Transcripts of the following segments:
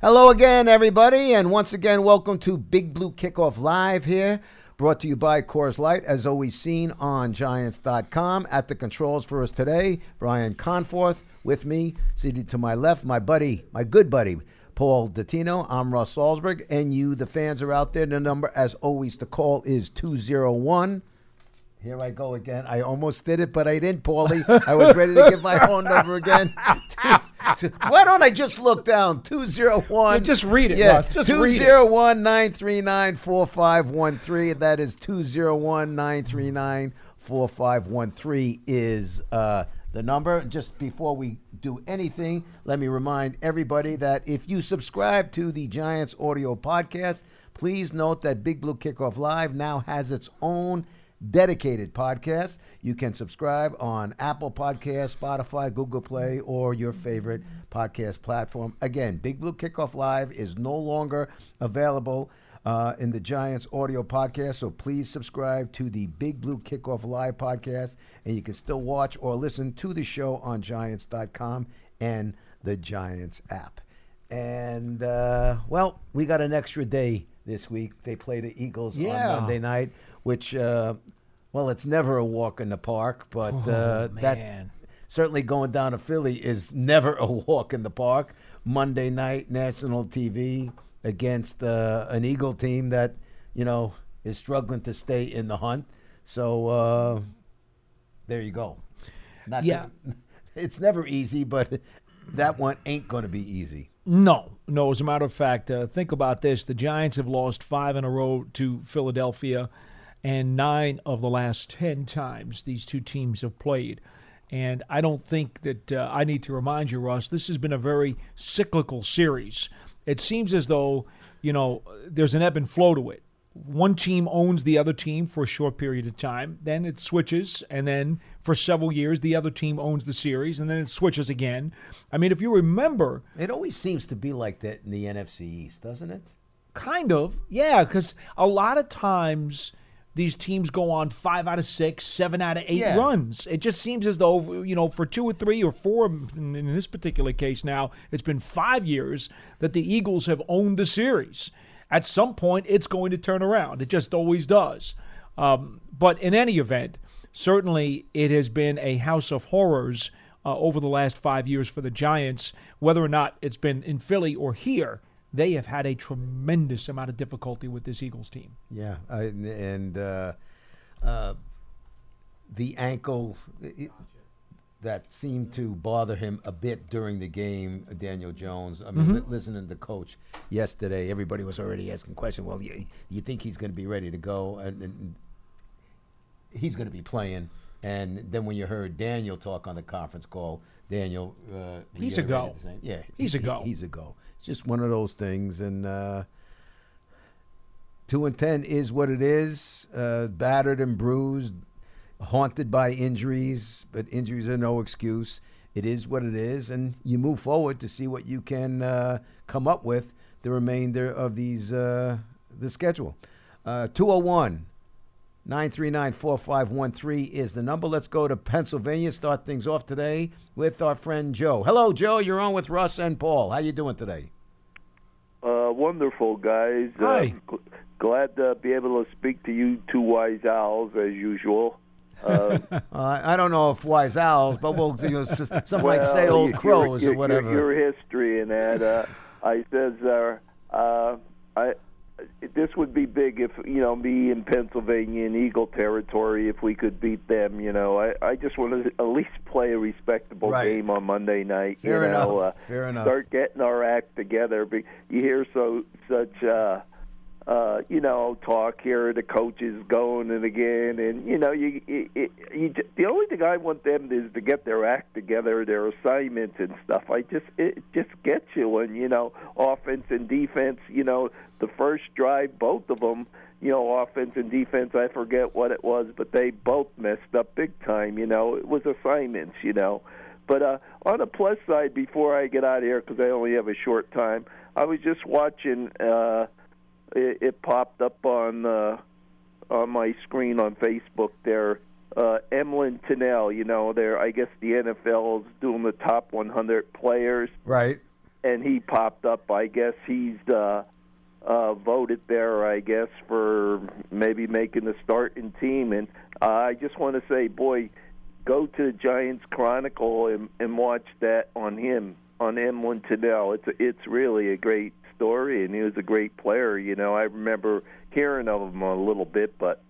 Hello again, everybody, and once again, welcome to Big Blue Kickoff Live here, brought to you by Coors Light, as always seen on Giants.com. At the controls for us today, Brian Conforth with me, seated to my left, my buddy, my good buddy, Paul Dottino. I'm Russ Salzberg, and you, the fans, are out there. The number, as always, the call is 201- here I go again. I almost did it, but I didn't, Paulie. I was ready to give my phone number again. Why don't I just look down? 201. Yeah, just read it, yeah, Russ. Just 201 939 4513. That is 201 939 4513 is uh, the number. Just before we do anything, let me remind everybody that if you subscribe to the Giants audio podcast, please note that Big Blue Kickoff Live now has its own dedicated podcast. You can subscribe on Apple Podcasts, Spotify, Google Play, or your favorite podcast platform. Again, Big Blue Kickoff Live is no longer available uh, in the Giants audio podcast, so please subscribe to the Big Blue Kickoff Live podcast, and you can still watch or listen to the show on Giants.com and the Giants app. And uh, well, we got an extra day this week. They play the Eagles Yeah. on Monday night, which, uh, well, it's never a walk in the park, but uh, that Oh, certainly going down to Philly is never a walk in the park. Monday night, national TV against uh, an Eagle team that, you know, is struggling to stay in the hunt. So uh, there you go. Not Yeah. that- it's never easy, but that one ain't going to be easy. No, no. As a matter of fact, uh, think about this: the Giants have lost five in a row to Philadelphia, and nine of the last ten times these two teams have played. And I don't think that uh, I need to remind you, Russ. This has been a very cyclical series. It seems as though you know there's an ebb and flow to it. One team owns the other team for a short period of time, then it switches, and then for several years the other team owns the series, and then it switches again. I mean, if you remember, It always seems to be like that in the NFC East, doesn't it? Kind of, yeah, because a lot of times these teams go on five out of six, seven out of eight Yeah. runs. It just seems as though, you know, for two or three or four, in, this particular case now, it's been five years that the Eagles have owned the series. At some point, it's going to turn around. It just always does. Um, but in any event, certainly it has been a house of horrors uh, over the last five years for the Giants. Whether or not it's been in Philly or here, they have had a tremendous amount of difficulty with this Eagles team. Yeah, I, and uh, uh, the ankle it, that seemed to bother him a bit during the game. Daniel Jones. I mean, li- listening to the coach yesterday, everybody was already asking questions. Well, you, you think he's going to be ready to go, and, and he's going to be playing. And then when you heard Daniel talk on the conference call, Daniel, uh, He's a go. Yeah, He's a go. He's a go. It's just one of those things, and. Uh, Two and ten is what it is. Uh, battered and bruised, haunted by injuries, but injuries are no excuse. It is what it is, and you move forward to see what you can uh, come up with the remainder of these uh, the schedule. Uh, 201 939 4513 is the number. Let's go to Pennsylvania. Start things off today with our friend Joe. Hello, Joe. You're on with Russ and Paul. How you doing today? Uh, wonderful, guys. Hi. Uh, gl- glad to be able to speak to you two wise owls, as usual. Uh, Uh, I don't know if wise owls, but we'll you know, just, some might say old crows your, or whatever. Your, your history and that. Uh, I says, uh, uh, I this would be big if you know me in Pennsylvania in Eagle territory if we could beat them. You know, I I just want to at least play a respectable Right. game on Monday night. Fair you know, enough. Uh, Fair enough. Start getting our act together. Be- You hear so such. Uh, uh, you know, talk here. The coaches going and again, and you know, you, it, it, you the only thing I want them is to get their act together, their assignments and stuff. I just it just gets you and you know offense and defense. You know, the first drive, both of them. You know, offense and defense. I forget what it was, but they both messed up big time. You know, it was assignments. You know. But uh, on the plus side, before I get out of here, because I only have a short time, I was just watching. Uh, it, it popped up on uh, on my screen on Facebook there. Uh, Emlen Tunnell, you know, there. I guess the NFL is doing the top 100 players, right. and he popped up. I guess he's uh, uh, voted there. I guess for maybe making the starting team. And uh, I just want to say, boy, go to the Giants Chronicle and, and watch that on him on Emlen Tunnell. It's it's really a great story, and he was a great player. You know, I remember hearing of him a little bit, but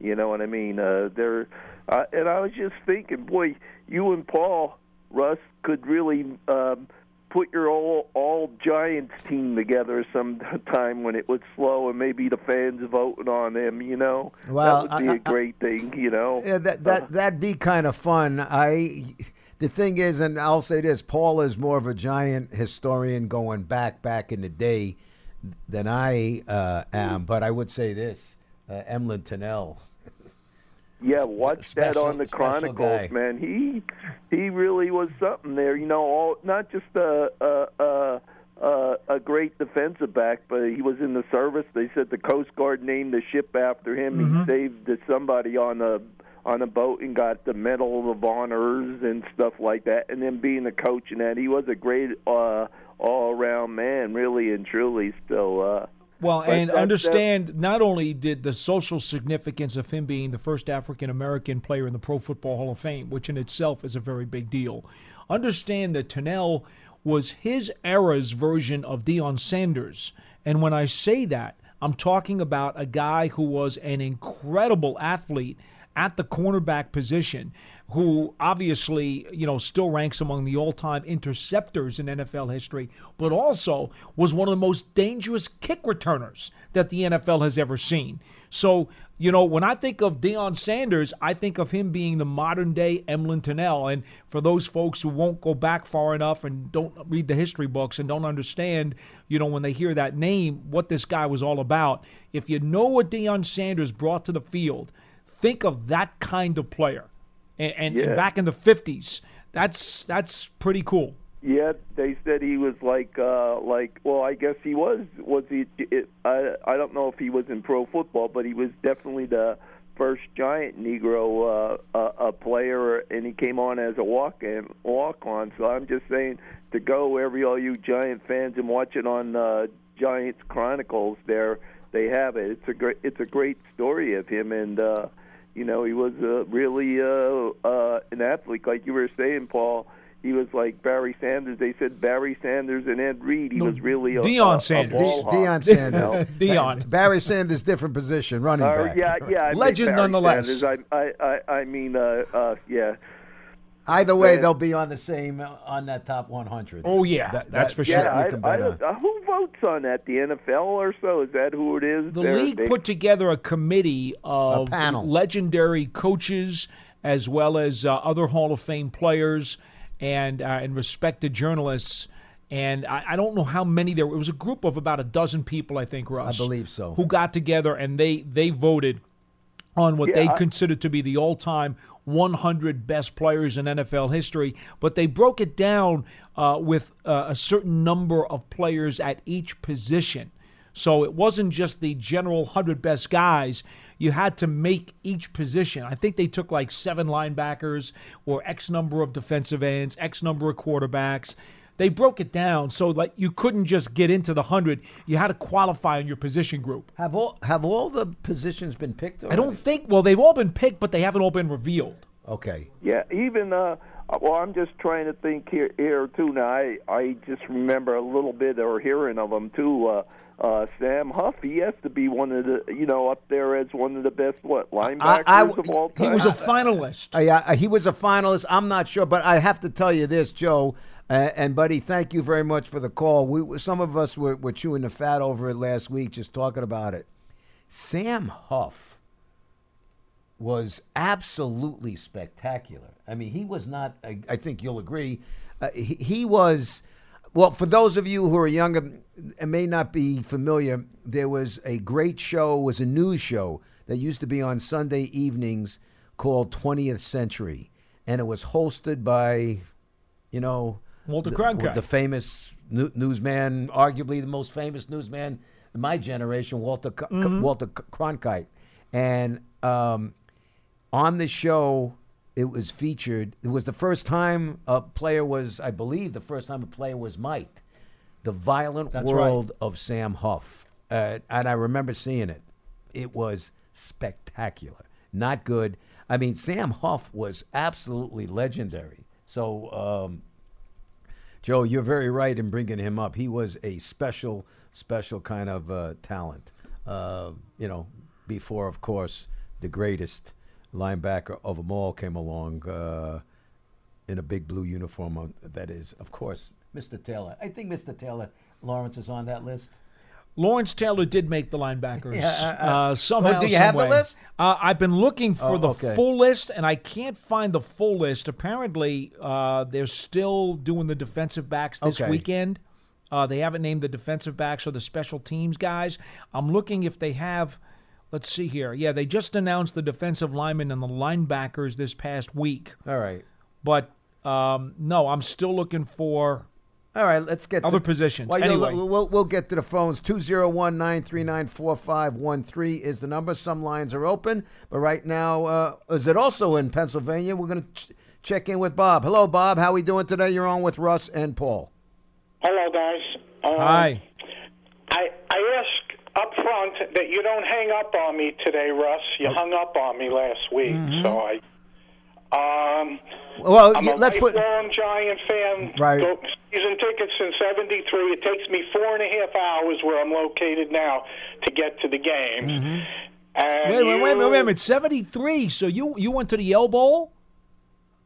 you know what I mean. Uh, there, uh, and I was just thinking, boy, you and Paul Russ could really um, put your all all Giants team together sometime when it was slow, and maybe the fans voting on them. You know, Well, that would be I- a great thing. You know, Yeah, that that that'd be kind of fun. I the thing is, and I'll say this: Paul is more of a giant historian going back back in the day than I uh, am. But I would say this: uh, Emlen Tunnell. Yeah, watch that on the Chronicles, man. He he really was something there. You know, all not just a a a, a, great defensive back, but he was in the service. They said the Coast Guard named the ship after him. Mm-hmm. He saved somebody on a on a boat and got the Medal of Honors and stuff like that. And then being a coach and that, he was a great uh, all around man, really and truly. Still. Uh, Well, But and that- that- understand not only did the social significance of him being the first African American player in the Pro Football Hall of Fame, which in itself is a very big deal, understand that Tunnell was his era's version of Deion Sanders. And when I say that, I'm talking about a guy who was an incredible athlete at the cornerback position who obviously, you know, still ranks among the all-time interceptors in NFL history, but also was one of the most dangerous kick returners that the NFL has ever seen. So, you know, when I think of Deion Sanders, I think of him being the modern day Emlen Tunnell. And for those folks who won't go back far enough and don't read the history books and don't understand, you know, when they hear that name, what this guy was all about, if you know what Deion Sanders brought to the field, think of that kind of player. And, and, and back in the 50s, that's that's pretty cool. Yeah, they said he was like, uh, like. Well, I guess he was. Was he? It, I I don't know if he was in pro football, but he was definitely the first giant Negro uh, uh, a player, and he came on as a walk and walk on. So I'm just saying to go, every all you Giant fans, and watch it on uh, Giants Chronicles. There, they have it. It's a great. It's a great story of him, and uh, you know he was uh, really uh, uh, an athlete, like you were saying, Paul he was like Barry Sanders. They said Barry Sanders and Ed Reed. He No, was really a, Deion a, a Sanders. ball hawk, Deion Sanders. know? Deion. Barry Sanders, different position, running Uh, back. yeah, yeah. I Legend nonetheless. Sanders. I, I, I, I mean, uh, uh, yeah. Either way, Yeah. they'll be on the same uh, on that top 100. Oh, yeah, that's for sure. Yeah, you I, can I, bet on. uh, who votes on that? The NFL or so? Is that who it is? The league they- put together a committee of panel. legendary coaches as well as uh, other Hall of Fame players and uh, and respected journalists. And I, I don't know how many there. It was a group of about a dozen people, I think, Russ. I believe so. Who got together and they they voted on what they I- considered to be the all-time 100 best players in NFL history, but they broke it down uh, with uh, a certain number of players at each position. So it wasn't just the general 100 best guys. You had to make each position. I think they took like seven linebackers or X number of defensive ends, X number of quarterbacks. They broke it down so like you couldn't just get into the 100. You had to qualify in your position group. Have all have all the positions been picked? I don't think. Well, they've all been picked, but they haven't all been revealed. Okay. Yeah, even uh well I'm just trying to think here here too now I I just remember a little bit or hearing of him too uh uh Sam Huff he has to be one of the you know up there as one of the best what linebackers I- of all time. He was a finalist. Uh, yeah, uh, he was a finalist. I'm not sure, but I have to tell you this, Joe. Uh, and buddy, thank you very much for the call. We some of us were, were chewing the fat over it last week, just talking about it. Sam Huff was absolutely spectacular. I mean, he was not. I, I think you'll agree. Uh, he, he was. Well, for those of you who are younger and may not be familiar, there was a great show, was a news show that used to be on Sunday evenings called 20th Century. And it was hosted by, you know, Walter Cronkite. the famous nu- newsman, arguably the most famous newsman in my generation, Walter C- Walter Cronkite. And um, on the show, it was featured. It was the first time a player was, I believe, the first time a player was mic'd. The Violent That's World of Sam Huff. Uh, and I remember seeing it. It was spectacular. Not good. I mean, Sam Huff was absolutely legendary. So, um, Joe, you're very right in bringing him up. He was a special, special kind of uh, talent. Uh, you know, before, of course, the greatest linebacker of them all came along uh, in a big blue uniform. That is, of course, Mr. Taylor. I think Mr. Taylor Lawrence is on that list. Lawrence Taylor did make the linebackers. Yeah, uh, uh, uh, somehow, well, do you have the list? Uh, I've been looking for Oh, the okay. full list, and I can't find the full list. Apparently, uh, they're still doing the defensive backs this Okay. weekend. Uh, they haven't named the defensive backs or the special teams guys. I'm looking if they have. Let's see here. Yeah, they just announced the defensive linemen and the linebackers this past week. All right. But um, no, I'm still looking for All right, let's get other to, positions. Well, you know, anyway, we'll, we'll get to the phones. 201 939 4513 is the number. Some lines are open, but right now, uh, is it also in Pennsylvania? We're going to ch- check in with Bob. Hello, Bob. How are we doing today? You're on with Russ and Paul. Hello, guys. Um, hi. I I ask up front that you don't hang up on me today, Russ. You hung up on me last week, so I. Um, Well, I'm a let's put. Giant fan. Right. Go, season tickets since '73. It takes me four and a half hours where I'm located now to get to the games. And Mm-hmm. Wait, wait, wait, wait, wait a minute. 73. So you you went to the Yale Bowl?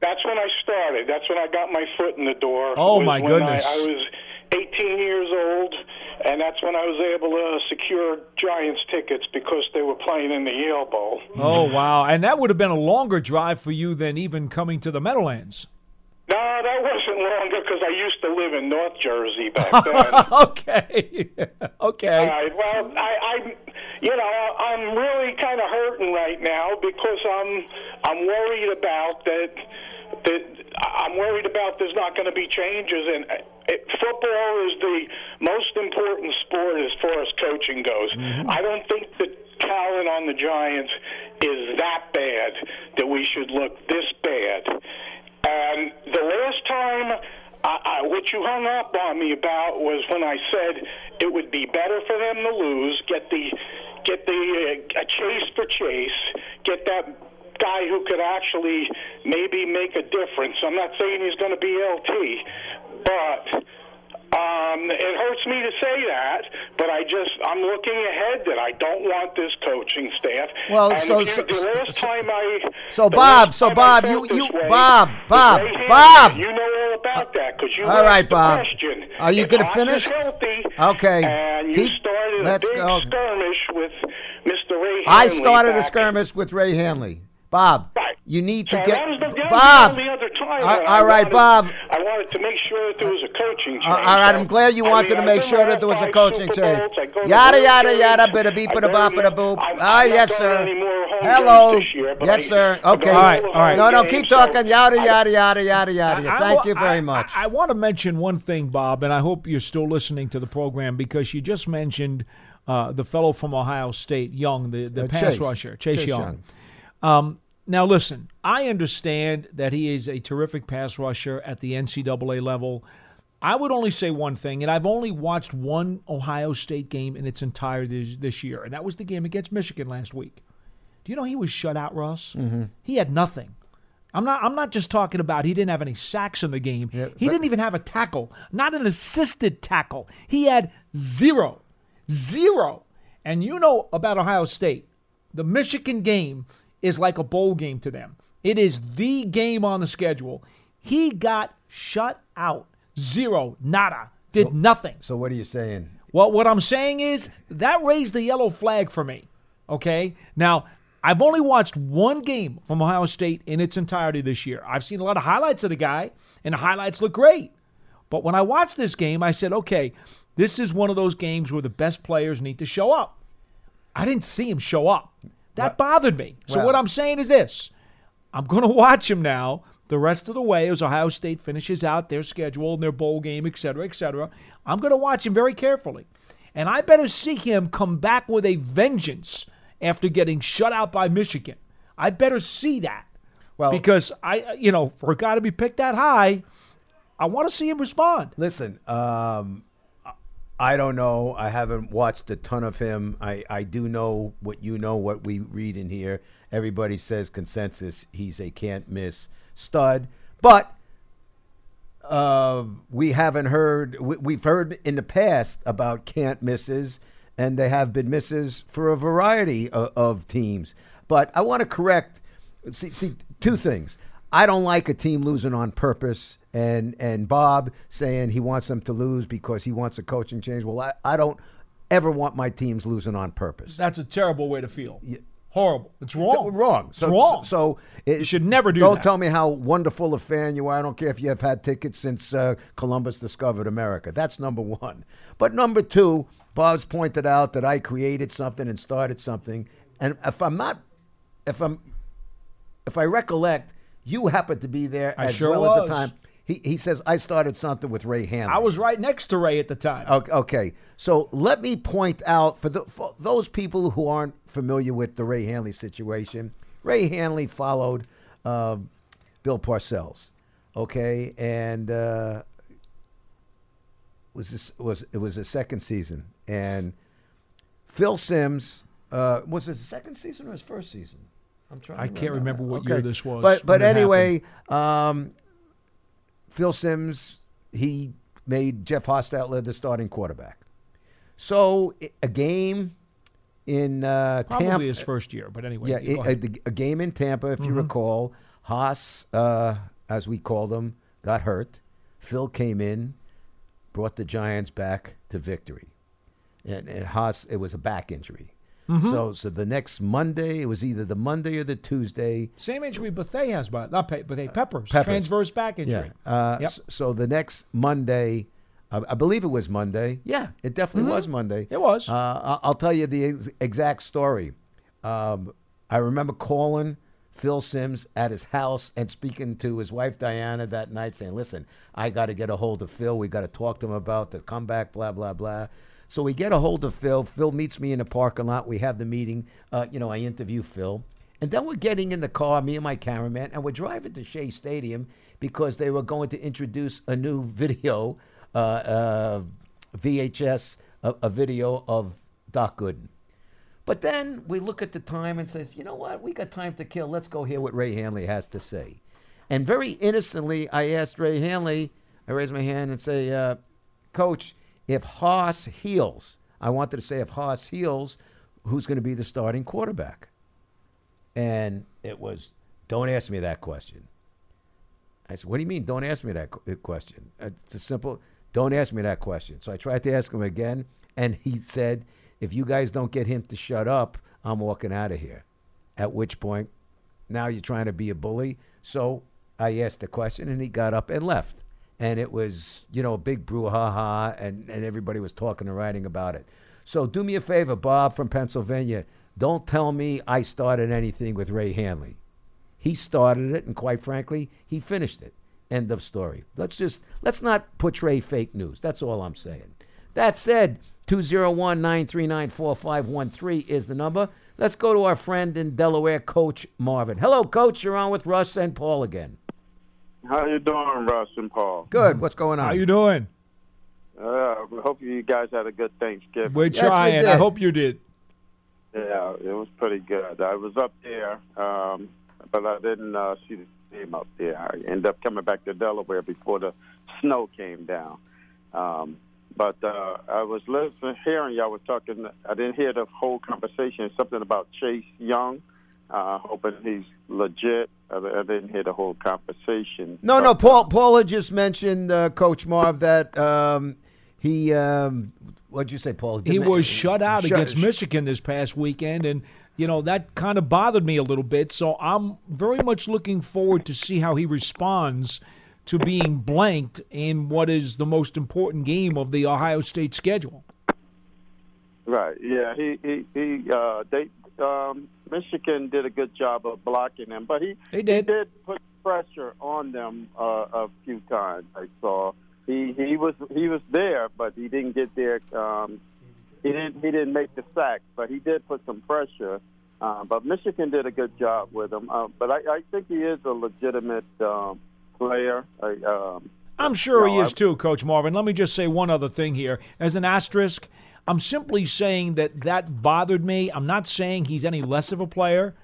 That's when I started. That's when I got my foot in the door. Oh, my goodness. I, I was 18 years old, and that's when I was able to secure Giants tickets because they were playing in the Yale Bowl. Oh wow! And that would have been a longer drive for you than even coming to the Meadowlands. No, that wasn't longer because I used to live in North Jersey back then. okay, okay. All right. Well, I, I, you know, I'm really kind of hurting right now because I'm, I'm worried about that. That I'm worried about there's not going to be changes, and it, football is the most important sport as far as coaching goes. I don't think the talent on the Giants is that bad that we should look this bad. And the last time, I, I, what you hung up on me about was when I said it would be better for them to lose, get the get the uh, a chase for chase, get that guy who could actually maybe make a difference. I'm not saying he's going to be LT, but. Um, it hurts me to say that, but I just I'm looking ahead that I don't want this coaching staff. Well, and so- so- the so- last time I So, Bob, so, Bob, you- you- way Bob, Bob. Bob. You know all about that because you All the Bob. question. Are you gonna finish? Healthy, Okay. And you Keep- started a big go. skirmish with Mr. Ray Handley. I started a skirmish with Ray Handley. Bob, Right. you need to So get. that was the, that was Bob! the other time. All- I all right, wanted- Bob. I wanted to make sure that there was a coaching change. all right, So, I'm glad you I wanted mean, to make sure that there was a coaching Super change. Bowls. I Yada, yada, bit yada, bada beep, and a bop, and a boop. Ah, yes, sir. any more home Hello. year, Yes, I- sir. Okay. All right. All right. No, no, keep so talking. Yada, I- yada, yada, yada, yada. Thank you very I- much. I, want to mention one thing, Bob, and I hope you're still listening to the program because you just mentioned uh, the fellow from Ohio State, Young, the, the Uh, pass Chase. rusher, Chase, Chase Young. Young. Um, now, listen, I understand that he is a terrific pass rusher at the NCAA level. I would only say one thing, and I've only watched one Ohio State game in its entirety this, year, and that was the game against Michigan last week. Do you know he was shut out, Russ? Mm-hmm. He had nothing. I'm not. I'm not just talking about he didn't have any sacks in the game. Yeah, he didn't even have a tackle, not an assisted tackle. He had zero, zero. And you know about Ohio State, the Michigan game is like a bowl game to them. It is the game on the schedule. He got shut out, zero, nada, did nothing. so, what are you saying? Well, what I'm saying is that raised the yellow flag for me. Okay. Now, I've only watched one game from Ohio State in its entirety this year. I've seen a lot of highlights of the guy, and the highlights look great. But when I watched this game, I said, okay, this is one of those games where the best players need to show up. I didn't see him show up. That bothered me. So, Well- what I'm saying is this I'm going to watch him now the rest of the way as Ohio State finishes out their schedule and their bowl game, et cetera, et cetera. I'm going to watch him very carefully. And I better see him come back with a vengeance after getting shut out by Michigan. I better see that. Well- because I, you know, for a guy to be picked that high, I want to see him respond. Listen, um, I don't know. I haven't watched a ton of him. I, I do know what you know, what we read in here. Everybody says consensus. He's a can't miss stud. But uh, we haven't heard, we, we've heard in the past about can't misses, and they have been misses for a variety of, of teams. But I want to correct, see, see, two things. I don't like a team losing on purpose, and and Bob saying he wants them to lose because he wants a coaching change. Well, I, I don't ever want my teams losing on purpose. That's a terrible way to feel. Horrible. It's wrong. Wrong. It's wrong. So it, You should never do Don't that. tell me how wonderful a fan you are. I don't care if you have had tickets since uh, Columbus discovered America. That's number one. But number two, Bob's pointed out that I created something and started something, and if I'm not, if I'm, if I recollect, you happened to be there I as sure well at the time. He, he says I started something with Ray Handley. I was right next to Ray at the time. Okay, okay. So let me point out for, the, for those people who aren't familiar with the Ray Handley situation. Ray Handley followed uh, Bill Parcells, okay, and uh, was this was it was the second season, and Phil Simms uh, was it his second season or his first season? I'm trying. I can't remember what year this was But but anyway, um, Phil Simms he made Jeff Hostetler the starting quarterback. So a game in uh, Probably Tampa, his first year, but anyway. yeah, go i- a, a game in Tampa, if you Mm-hmm. recall, Hoss, uh, as we called him, got hurt. Phil came in, brought the Giants back to victory, and, and Hoss it was a back injury. Mm-hmm. So so the next Monday, it was either the Monday or the Tuesday. Same injury Bethea has, but not Pe- Bethea, Peppers. Peppers. Transverse back injury. Yeah. Uh, Yep. So the next Monday, I, I believe it was Monday. Yeah, it definitely was Monday. Mm-hmm. It was. Uh, I'll tell you the ex- exact story. Um, I remember calling Phil Simms at his house and speaking to his wife Diana that night, saying, "Listen, I got to get a hold of Phil. We got to talk to him about the comeback. Blah blah blah." So we get a hold of Phil. Phil meets me in the parking lot. We have the meeting. Uh, you know, I interview Phil. And then we're getting in the car, me and my cameraman, and we're driving to Shea Stadium because they were going to introduce a new video, uh, uh, VHS, a, a video of Doc Gooden. But then we look at the time and says, you know what? We got time to kill. Let's go hear what Ray Handley has to say. And very innocently, I asked Ray Handley, I raised my hand and say, uh, Coach, if Hoss heals, I wanted to say if Hoss heals, who's going to be the starting quarterback? And it was, don't ask me that question. I said, what do you mean? Don't ask me that uh, question. Uh, it's a simple, don't ask me that question. So I tried to ask him again, and he said, if you guys don't get him to shut up, I'm walking out of here. At which point, now you're trying to be a bully. So I asked the question, and he got up and left. And it was, you know, a big brouhaha, and, and everybody was talking and writing about it. So do me a favor, Bob from Pennsylvania. Don't tell me I started anything with Ray Handley. He started it, and quite frankly, he finished it. End of story. Let's just let's not portray fake news. That's all I'm saying. That said, 201-939-4513 is the number. Let's go to our friend in Delaware, Coach Marvin. Hello, Coach. You're on with Russ and Paul again. How you doing, Russ and Paul? Good. What's going on? How you doing? Uh, we hope you guys had a good Thanksgiving. We're Yes, we trying. I hope you did. Yeah, it was pretty good. I was up there, um, but I didn't uh, see the game up there. I ended up coming back to Delaware before the snow came down. Um, but uh, I was listening, hearing y'all was talking. I didn't hear the whole conversation. Something about Chase Young. Uh, hoping he's legit. I, I didn't hear the whole conversation. No, no. Paul. Paul had just mentioned, uh, Coach Marv, that um, he. Um, what'd you say, Paul? He Didn't- was shut out shut- against sh- Michigan this past weekend, and you know that kind of bothered me a little bit. So I'm very much looking forward to see how he responds to being blanked in what is the most important game of the Ohio State schedule. Right. Yeah. He he he. Uh, they um, Michigan did a good job of blocking him, but he They did. he did put pressure on them uh, a few times. I saw he he was he was there, but he didn't get there. Um, he didn't he didn't make the sack, but he did put some pressure. Uh, but Michigan did a good job with him. Uh, but I, I think he is a legitimate um, player. I, um, I'm sure No, he is I- too, Coach Marvin. Let me just say one other thing here. As an asterisk, I'm simply saying that that bothered me. I'm not saying he's any less of a player,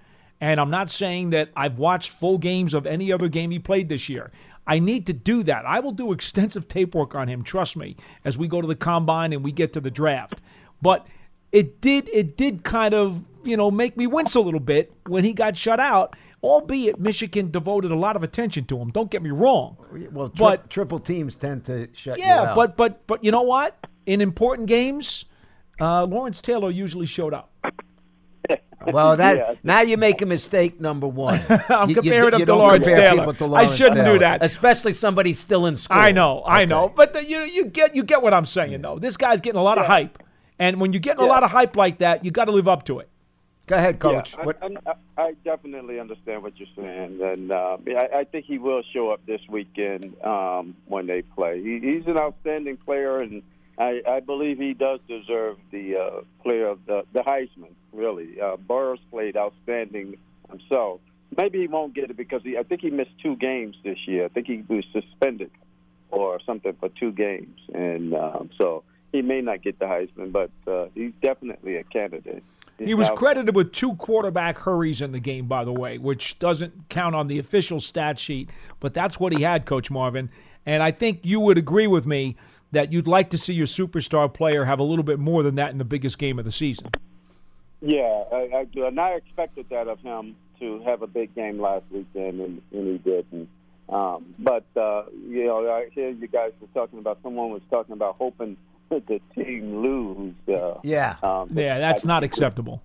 and I'm not saying that I've watched full games of any other game he played this year. I need to do that. I will do extensive tape work on him, trust me, as we go to the combine and we get to the draft. But it did it did kind of, you know, make me wince a little bit when he got shut out, albeit Michigan devoted a lot of attention to him. Don't get me wrong. Well, tri- But- triple teams tend to shut Yeah, but but but you know what? In important games, uh, Lawrence Taylor usually showed up. well, that Yeah. now you make a mistake. Number one, I'm You- you- comparing him you to Lawrence Taylor. people to I shouldn't do that. especially somebody still in school. I know, I Okay. know, but the, you you get you get what I'm saying though. This guy's getting a lot of hype, and when you're getting a lot of hype like that, you got to live up to it. Go ahead, coach. Yeah, What- I, I, I definitely understand what you're saying, and uh, I, I think he will show up this weekend um, when they play. He, he's an outstanding player, and I, I believe he does deserve the uh, player of the, the Heisman. Really, uh, Burrow played outstanding himself. Maybe he won't get it because he, I think he missed two games this year. I think he was suspended or something for two games, and um, so he may not get the Heisman, but uh, he's definitely a candidate. He was Now- credited with two quarterback hurries in the game, by the way, which doesn't count on the official stat sheet, but that's what he had, Coach Marvin. And I think you would agree with me that you'd like to see your superstar player have a little bit more than that in the biggest game of the season. Yeah, I, I do, and I expected that of him to have a big game last weekend, and, and he didn't. Um, but uh, you know, I hear you guys were talking about. Someone was talking about hoping that the team lose. Uh, yeah, um, Yeah, that's I- not acceptable.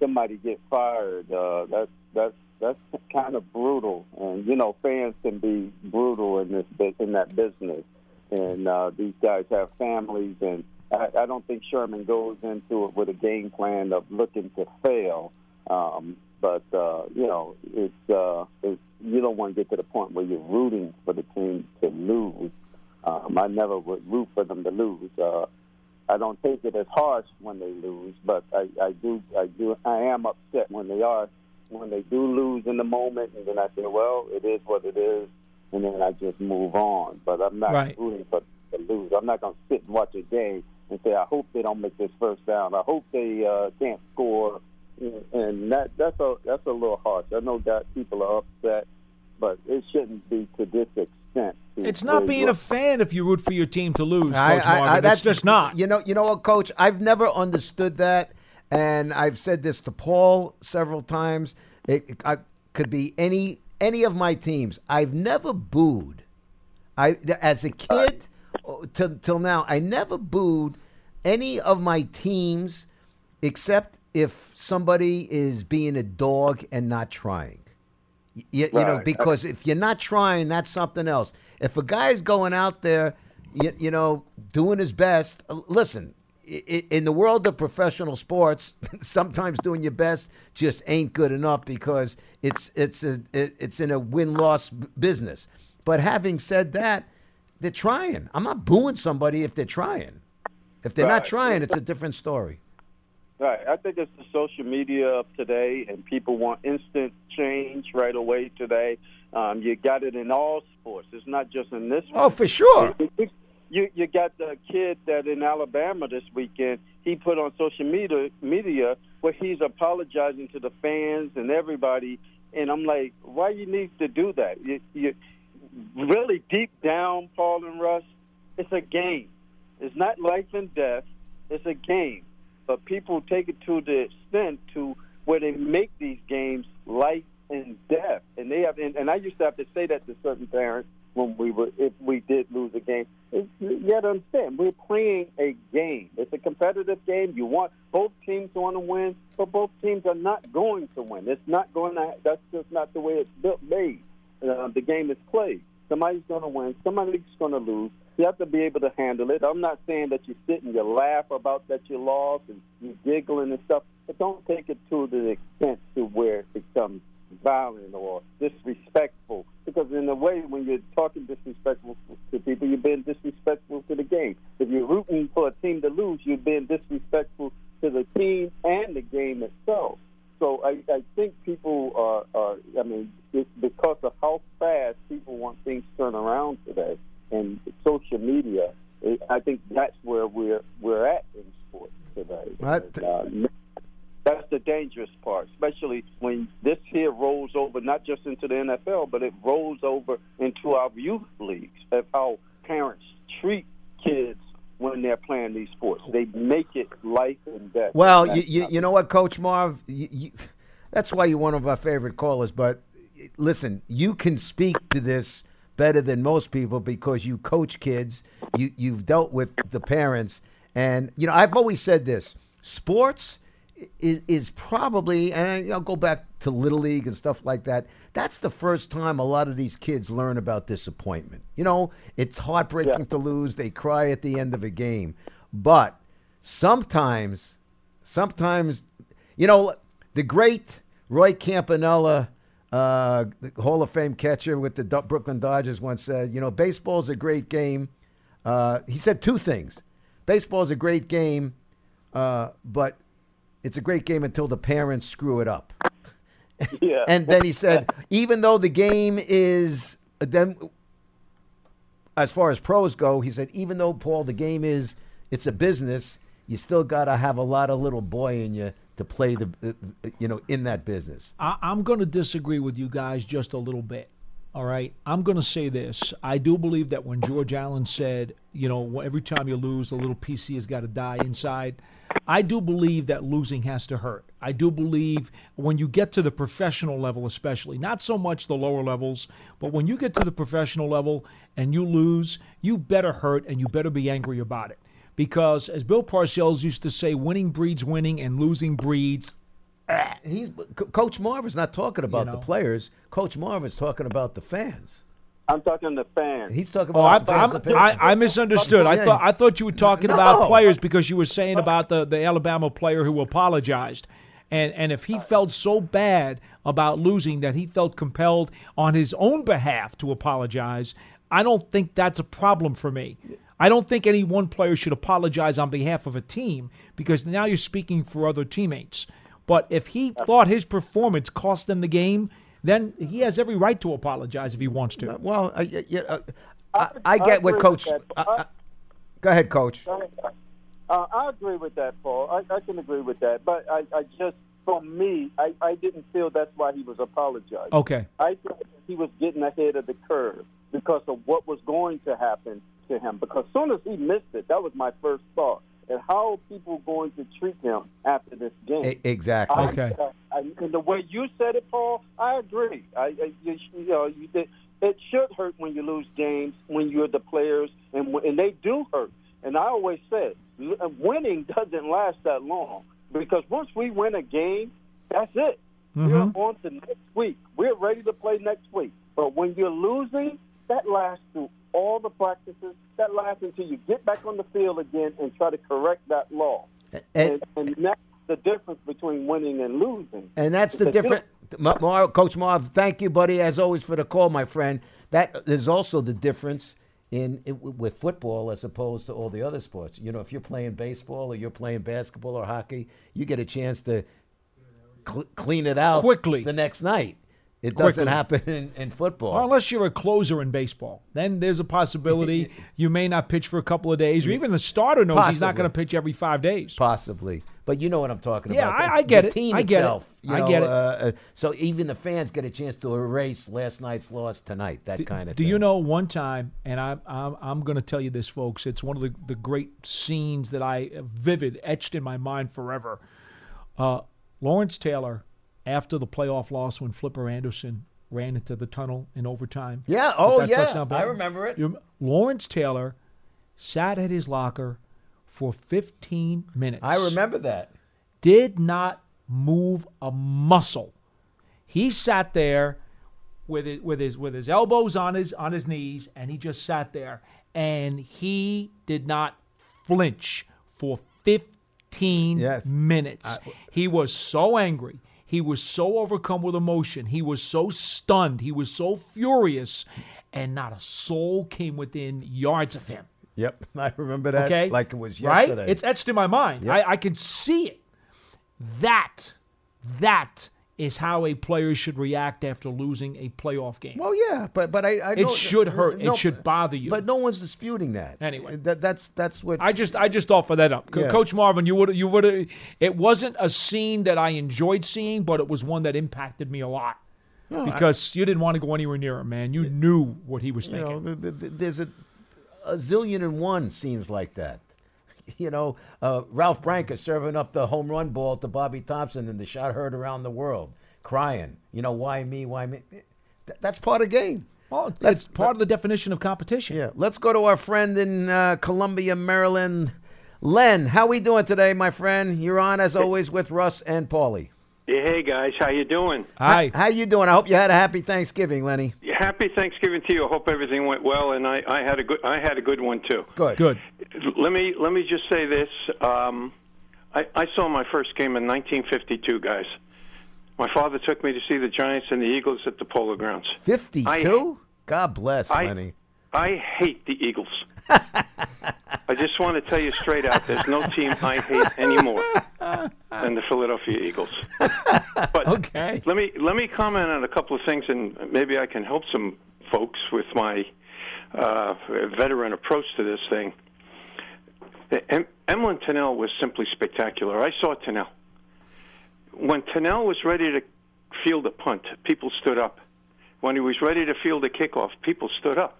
Somebody get fired. Uh, that's that's that's kind of brutal, and you know, fans can be brutal in this bu- in that business. And uh, these guys have families, and I, I don't think Shurmur goes into it with a game plan of looking to fail. Um, but uh, you know, it's, uh, it's you don't want to get to the point where you're rooting for the team to lose. Um, I never would root for them to lose. Uh, I don't take it as harsh when they lose, but I, I do, I do, I am upset when they are, when they do lose in the moment, and then I say, well, it is what it is, and then I just move on. But I'm not Right. rooting for to lose. I'm not going to sit and watch a game and say, I hope they don't make this first down. I hope they uh, can't score, and that that's a that's a little harsh. I know that people are upset, but it shouldn't be to this extent. It's not being you're- a fan if you root for your team to lose, Coach I- I- Marvin. I- it's that's just not. You know, you know what, Coach? I've never understood that, and I've said this to Paul several times. It, it- I, could be any any of my teams. I've never booed. I as a kid uh, till till now, I never booed any of my teams except if somebody is being a dog and not trying. You, you know, because if you're not trying, that's something else. If a guy's going out there, you, you know, doing his best, uh, listen, in the world of professional sports, sometimes doing your best just ain't good enough because it's it's a it's in a win loss business. But having said that, they're trying. I'm not booing somebody if they're trying. If they're not trying, it's a different story. Right. I think it's the social media of today, and people want instant change right away today. Um, you got it in all sports. It's not just in this one. Oh, for sure. You you got the kid that in Alabama this weekend. He put on social media media where he's apologizing to the fans and everybody, and I'm like, why you need to do that? You, you really deep down, Paul and Russ, it's a game. It's not life and death. It's a game, but people take it to the extent to where they make these games life and death, and they have. And, and I used to have to say that to certain parents when we were if we did lose a game. It's, you got to understand, we're playing a game. It's a competitive game. You want both teams want to win, but both teams are not going to win. It's not going to. That's just not the way it's built, made. Uh, the game is played. Somebody's going to win. Somebody's going to lose. You have to be able to handle it. I'm not saying that you sit and you laugh about that you lost and you giggling and stuff, but don't take it to the extent to where it becomes violent or disrespectful. Because in a way, when you're talking disrespectful to people, you're being disrespectful to the game. If you're rooting for a team to lose, you're being disrespectful to the team and the game itself. So I, I think people are, are, I mean, it's because of how fast people want things turned around today and social media, it, I think that's where we're, we're at in sports today. But, and, uh, that's the dangerous part, especially when this here rolls over not just into the NFL, but it rolls over into our youth leagues of how parents treat kids when they're playing these sports. They make it life and death. Well, you, you, you know what, Coach Marv? You, that's why you're one of our favorite callers. But listen, you can speak to this better than most people because you coach kids. You you've dealt with the parents, and you know I've always said this: sports is, is probably, and I'll go back to little league and stuff like that. That's the first time a lot of these kids learn about disappointment. You know, it's heartbreaking Yeah. to lose. They cry at the end of a game, but sometimes, sometimes, you know, the great Roy Campanella, uh, the Hall of Fame catcher with the Do- Brooklyn Dodgers, once said, you know, baseball's a great game. Uh, he said two things: baseball's a great game, uh, but it's a great game until the parents screw it up. yeah. And then he said, even though the game is then, as far as pros go, he said, even though Paul, the game is it's a business, you still got to have a lot of little boy in you to play the, you know, in that business. I, I'm going to disagree with you guys just a little bit. All right. I'm going to say this. I do believe that when George Allen said, you know, every time you lose, a little PC has got to die inside, I do believe that losing has to hurt. I do believe when you get to the professional level, especially, not so much the lower levels, but when you get to the professional level and you lose, you better hurt and you better be angry about it. Because as Bill Parcells used to say, winning breeds winning and losing breeds He's Coach Marvin's not talking about the know. players. Coach Marvin's talking about the fans. I'm talking the fans. He's talking Oh, about I, the fans. I'm- I. I misunderstood. I thought I thought you were talking No. about players because you were saying about the, the Alabama player who apologized. And and if he felt so bad about losing that he felt compelled on his own behalf to apologize, I don't think that's a problem for me. I don't think any one player should apologize on behalf of a team because now you're speaking for other teammates. But if he thought his performance cost them the game, then he has every right to apologize if he wants to. well, I, yeah, uh, I, I I get what Coach. with I, that. I, go ahead, Coach. Uh, I agree with that, Paul. I, I can agree with that. But I, I just, for me, I, I didn't feel that's why he was apologizing. Okay. I thought he was getting ahead of the curve because of what was going to happen to him. Because as soon as he missed it, that was my first thought. And how are people going to treat him after this game? E- exactly. I- Okay. I, and the way you said it, Paul, I agree. I, I you, you know, you did, it should hurt when you lose games when you're the players, and and they do hurt. And I always said, uh, winning doesn't last that long because once we win a game, that's it. We're on to next week. We're ready to play next week. But when you're losing, that lasts through all the practices. That last until you get back on the field again and try to correct that law. And, And, and that's the difference between winning and losing. And that's the It's a different. Ma- Mar, Coach Marv, thank you, buddy, as always, for the call, my friend. That is also the difference in, in with football as opposed to all the other sports. You know, if you're playing baseball or you're playing basketball or hockey, you get a chance to cl- clean it out Quickly. the next night. It doesn't Quickly. happen in, in football. Well, unless you're a closer in baseball, then there's a possibility you may not pitch for a couple of days, or even the starter knows he's not going to pitch every five days. Possibly, but you know what I'm talking Yeah, about. I- I get it. Team I get it. itself, you I know, get it. Uh, uh, so even the fans get a chance to erase last night's loss tonight. That kind of. Do thing. you know one time, and I, I'm, I'm going to tell you this, folks, it's one of the, the great scenes that I vivid, etched in my mind forever. Uh, Lawrence Taylor, after the playoff loss when Flipper Anderson ran into the tunnel in overtime. Yeah. Oh, yeah. I remember it. Lawrence Taylor sat at his locker for 15 minutes. I remember that. Did not move a muscle. He sat there with his, with his with his elbows on his on his knees, and he just sat there, and he did not flinch for 15 Yes. minutes. he was so angry. He was so overcome with emotion. He was so stunned. He was so furious, and not a soul came within yards of him. Yep, I remember that. Okay, like it was right. yesterday. It's etched in my mind. I, I can see it. That, that is how a player should react after losing a playoff game. Well, yeah, but but I, I It should hurt. no, it should bother you. But no one's disputing that. Anyway. that, that's that's what I just I just offer that up. Yeah. Coach Marvin, you would you would it wasn't a scene that I enjoyed seeing, but it was one that impacted me a lot. because you didn't want to go anywhere near him, man. You knew what he was you thinking. know. The, the, the- there's a, a zillion and one scenes like that. You know, uh, Ralph Branca serving up the home run ball to Bobby Thomson, and the shot heard around the world, crying. You know, why me? Why me? Th- that's part of the game. well, it's part of the definition of competition. Yeah, let's go to our friend in uh, Columbia, Maryland, Len. How we doing today, my friend? You're on as always with Russ and Paulie. Yeah, Hey guys, how you doing? Hi. How you doing? I hope you had a happy Thanksgiving, Lenny. Happy Thanksgiving to you. I hope everything went well, and I, I had a good I had a good one too. Good. Good. Let me let me just say this. Um, I, I saw my first game in 1952, guys. My father took me to see the Giants and the Eagles at the Polo Grounds. Fifty-two. God bless, I- Lenny. I hate the Eagles. I just want to tell you straight out: there's no team I hate anymore than the Philadelphia Eagles. But Okay. let me let me comment on a couple of things, and maybe I can help some folks with my uh, veteran approach to this thing. Em- Emlen Tunnell was simply spectacular. I saw Tunnell when Tunnell was ready to field a punt. People stood up. When he was ready to field a kickoff, people stood up.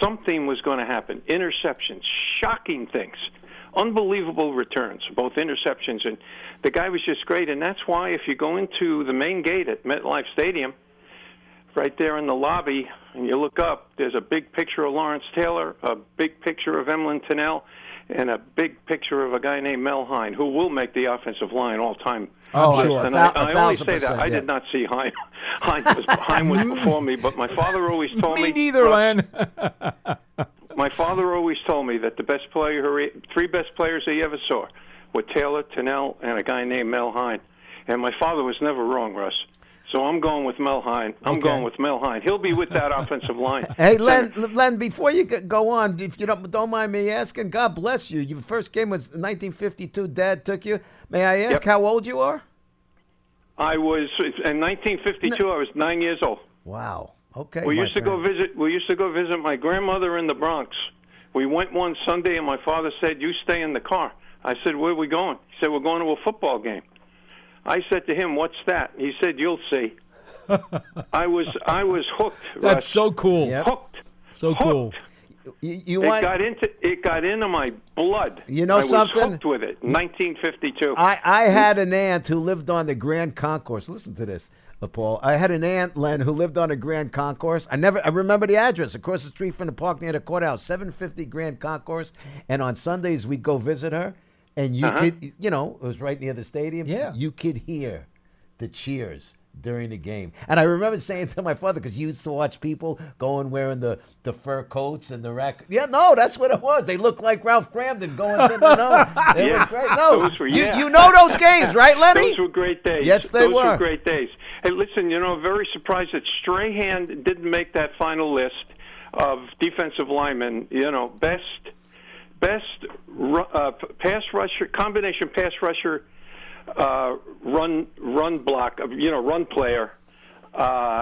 Something was going to happen. Interceptions, shocking things, unbelievable returns, both interceptions and the guy was just great. And that's why if you go into the main gate at MetLife Stadium, right there in the lobby, and you look up, there's a big picture of Lawrence Taylor, a big picture of Emlen Tunnell, and a big picture of a guy named Mel Hein, who will make the offensive line all time. Oh, I'm sure. And a I, thou- a I only say that percent, I yeah. did not see Hein. Hein was Hein was before me, but my father always told me. Me neither, Russ, Len. my father always told me that the best player, who he- three best players he ever saw, were Taylor, Tunnell, and a guy named Mel Hein. And my father was never wrong, Russ. So I'm going with Mel Hein. I'm Okay. going with Mel Hein. He'll be with that offensive line. Hey, Len, Len, before you go on, if you don't don't mind me asking, God bless you. Your first game was 1952. Dad took you. May I ask Yep. how old you are? I was in 1952. I was nine years old. Wow. Okay. We used to go visit. We used to go visit my grandmother in the Bronx. We went one Sunday, and my father said, "You stay in the car." I said, "Where are we going?" He said, "We're going to a football game." I said to him, "What's that?" He said, "You'll see." I was I was hooked. That's Russ. so cool. Yep. hooked. So cool. You, you It want? got into it got into my blood. You know I was something? hooked with it. 1952. I, I had an aunt who lived on the Grand Concourse. Listen to this, uh, Paul. I had an aunt, Len, who lived on the Grand Concourse. I never, I remember the address across the street from the park near the courthouse, 750 Grand Concourse. And on Sundays we'd go visit her, and you Uh-huh. could, you know, it was right near the stadium. Yeah. you could hear the cheers during the game. And I remember saying to my father, because you used to watch people going wearing the, the fur coats and the rack. Yeah, no, that's what it was. They looked like Ralph Kramden going to the no. It Yeah. was great. No, Those were- you, yeah. you know those games, right, Lenny? Those were great days. Yes, they Those were. great days. Hey, listen, you know, very surprised that Strahan didn't make that final list of defensive linemen. You know, best best uh, pass rusher, combination pass rusher, uh, run run block, uh, you know, run player. Uh,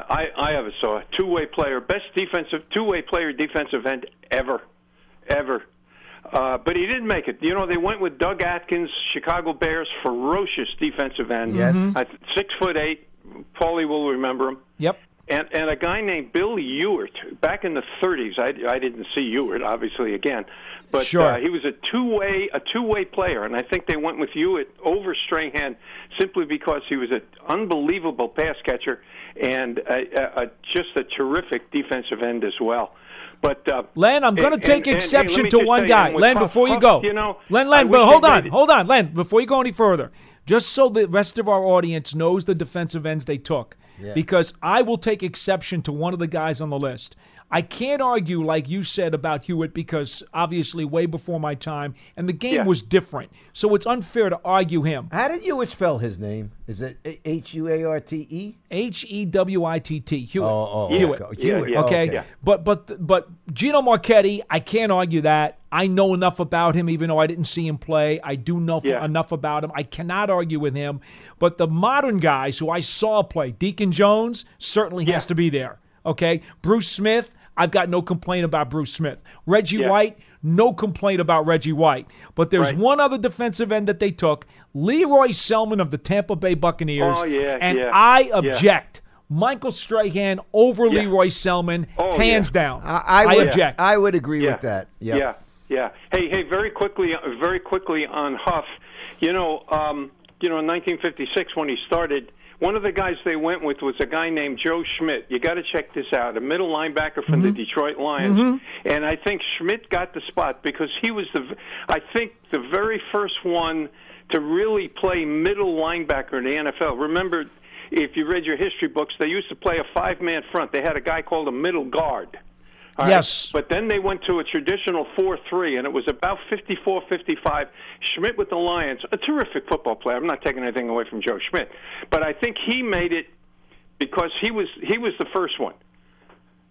I I ever saw two way player, best defensive two way player defensive end ever, ever. Uh, but he didn't make it. You know, they went with Doug Atkins, Chicago Bears, ferocious defensive end. Yes. I th- six foot eight. Paulie will remember him. Yep. And and a guy named Bill Hewitt back in the 30s. I, I didn't see Hewitt obviously again, but Sure. uh, he was a two way a two way player, and I think they went with Hewitt over Strahan simply because he was an unbelievable pass catcher and a, a, a, just a terrific defensive end as well. But uh, Len, I'm going to and- take and- and- hey, exception to one guy. and Len, Huff- before you Huff, go. you know, Len, Len, but hold on, it- hold on, Len, before you go any further, just so the rest of our audience knows the defensive ends they took, because I will take exception to one of the guys on the list. I can't argue like you said about Hewitt because obviously way before my time and the game Yeah. was different. So it's unfair to argue him. How did you spell his name? Is it H U A R T E? H E W I T T. Hewitt. Oh, oh, Hewitt. okay. Yeah, Hewitt. yeah. Okay, okay. Yeah. but but but Gino Marchetti, I can't argue that. I know enough about him, even though I didn't see him play. I do know Yeah. enough about him. I cannot argue with him. But the modern guys who I saw play, Deacon Jones certainly has to be there. Okay, Bruce Smith, I've got no complaint about Bruce Smith. Reggie Yeah. White, no complaint about Reggie White. But there's Right. one other defensive end that they took, Lee Roy Selmon of the Tampa Bay Buccaneers. Oh, yeah, and yeah, I yeah. object. Michael Strahan over Yeah. Lee Roy Selmon, Oh, hands yeah. down. I, I would object. I would agree Yeah. with that. Yep. Yeah, yeah. Hey, hey, very quickly, very quickly on Huff. You know, um, you know, in 1956 when he started, one of the guys they went with was a guy named Joe Schmidt. You got to check this out, a middle linebacker from the mm-hmm. Detroit Lions. Mm-hmm. And I think Schmidt got the spot because he was the, I think, the very first one to really play middle linebacker in the NFL. Remember, if you read your history books, they used to play a five-man front. They had a guy called a middle guard. All right? Yes. But then they went to a traditional 4 3, and it was about 54 55. Schmidt with the Lions, a terrific football player. I'm not taking anything away from Joe Schmidt. But I think he made it because he was he was the first one.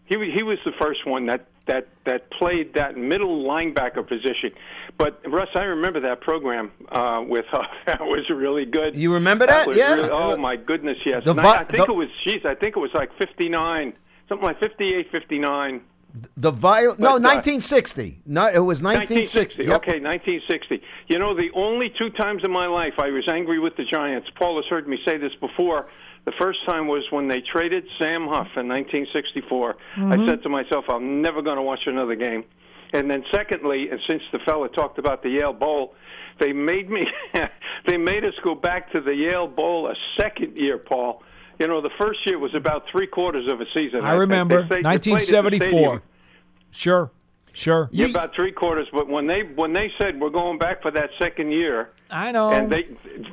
He was, he was the first one that, that, that played that middle linebacker position. But, Russ, I remember that program uh, with Huff. that was really good. You remember that? was Yeah. really- oh, my goodness, yes. The I, I think the- it was, geez, I think it was like 59, something like 58, 59. The viol- no, But, uh, 1960. No, it was 1960. 1960. Yep. Okay, 1960. You know, the only two times in my life I was angry with the Giants. Paul has heard me say this before. The first time was when they traded Sam Huff in 1964. I said to myself, I'm never going to watch another game. And then, secondly, and since the fella talked about the Yale Bowl, they made me, they made us go back to the Yale Bowl a second year, Paul. You know, the first year was about three quarters of a season. I remember They they played at the 1974. Sure, sure. Yeah, about three quarters. But when they when they said we're going back for that second year, I know. and they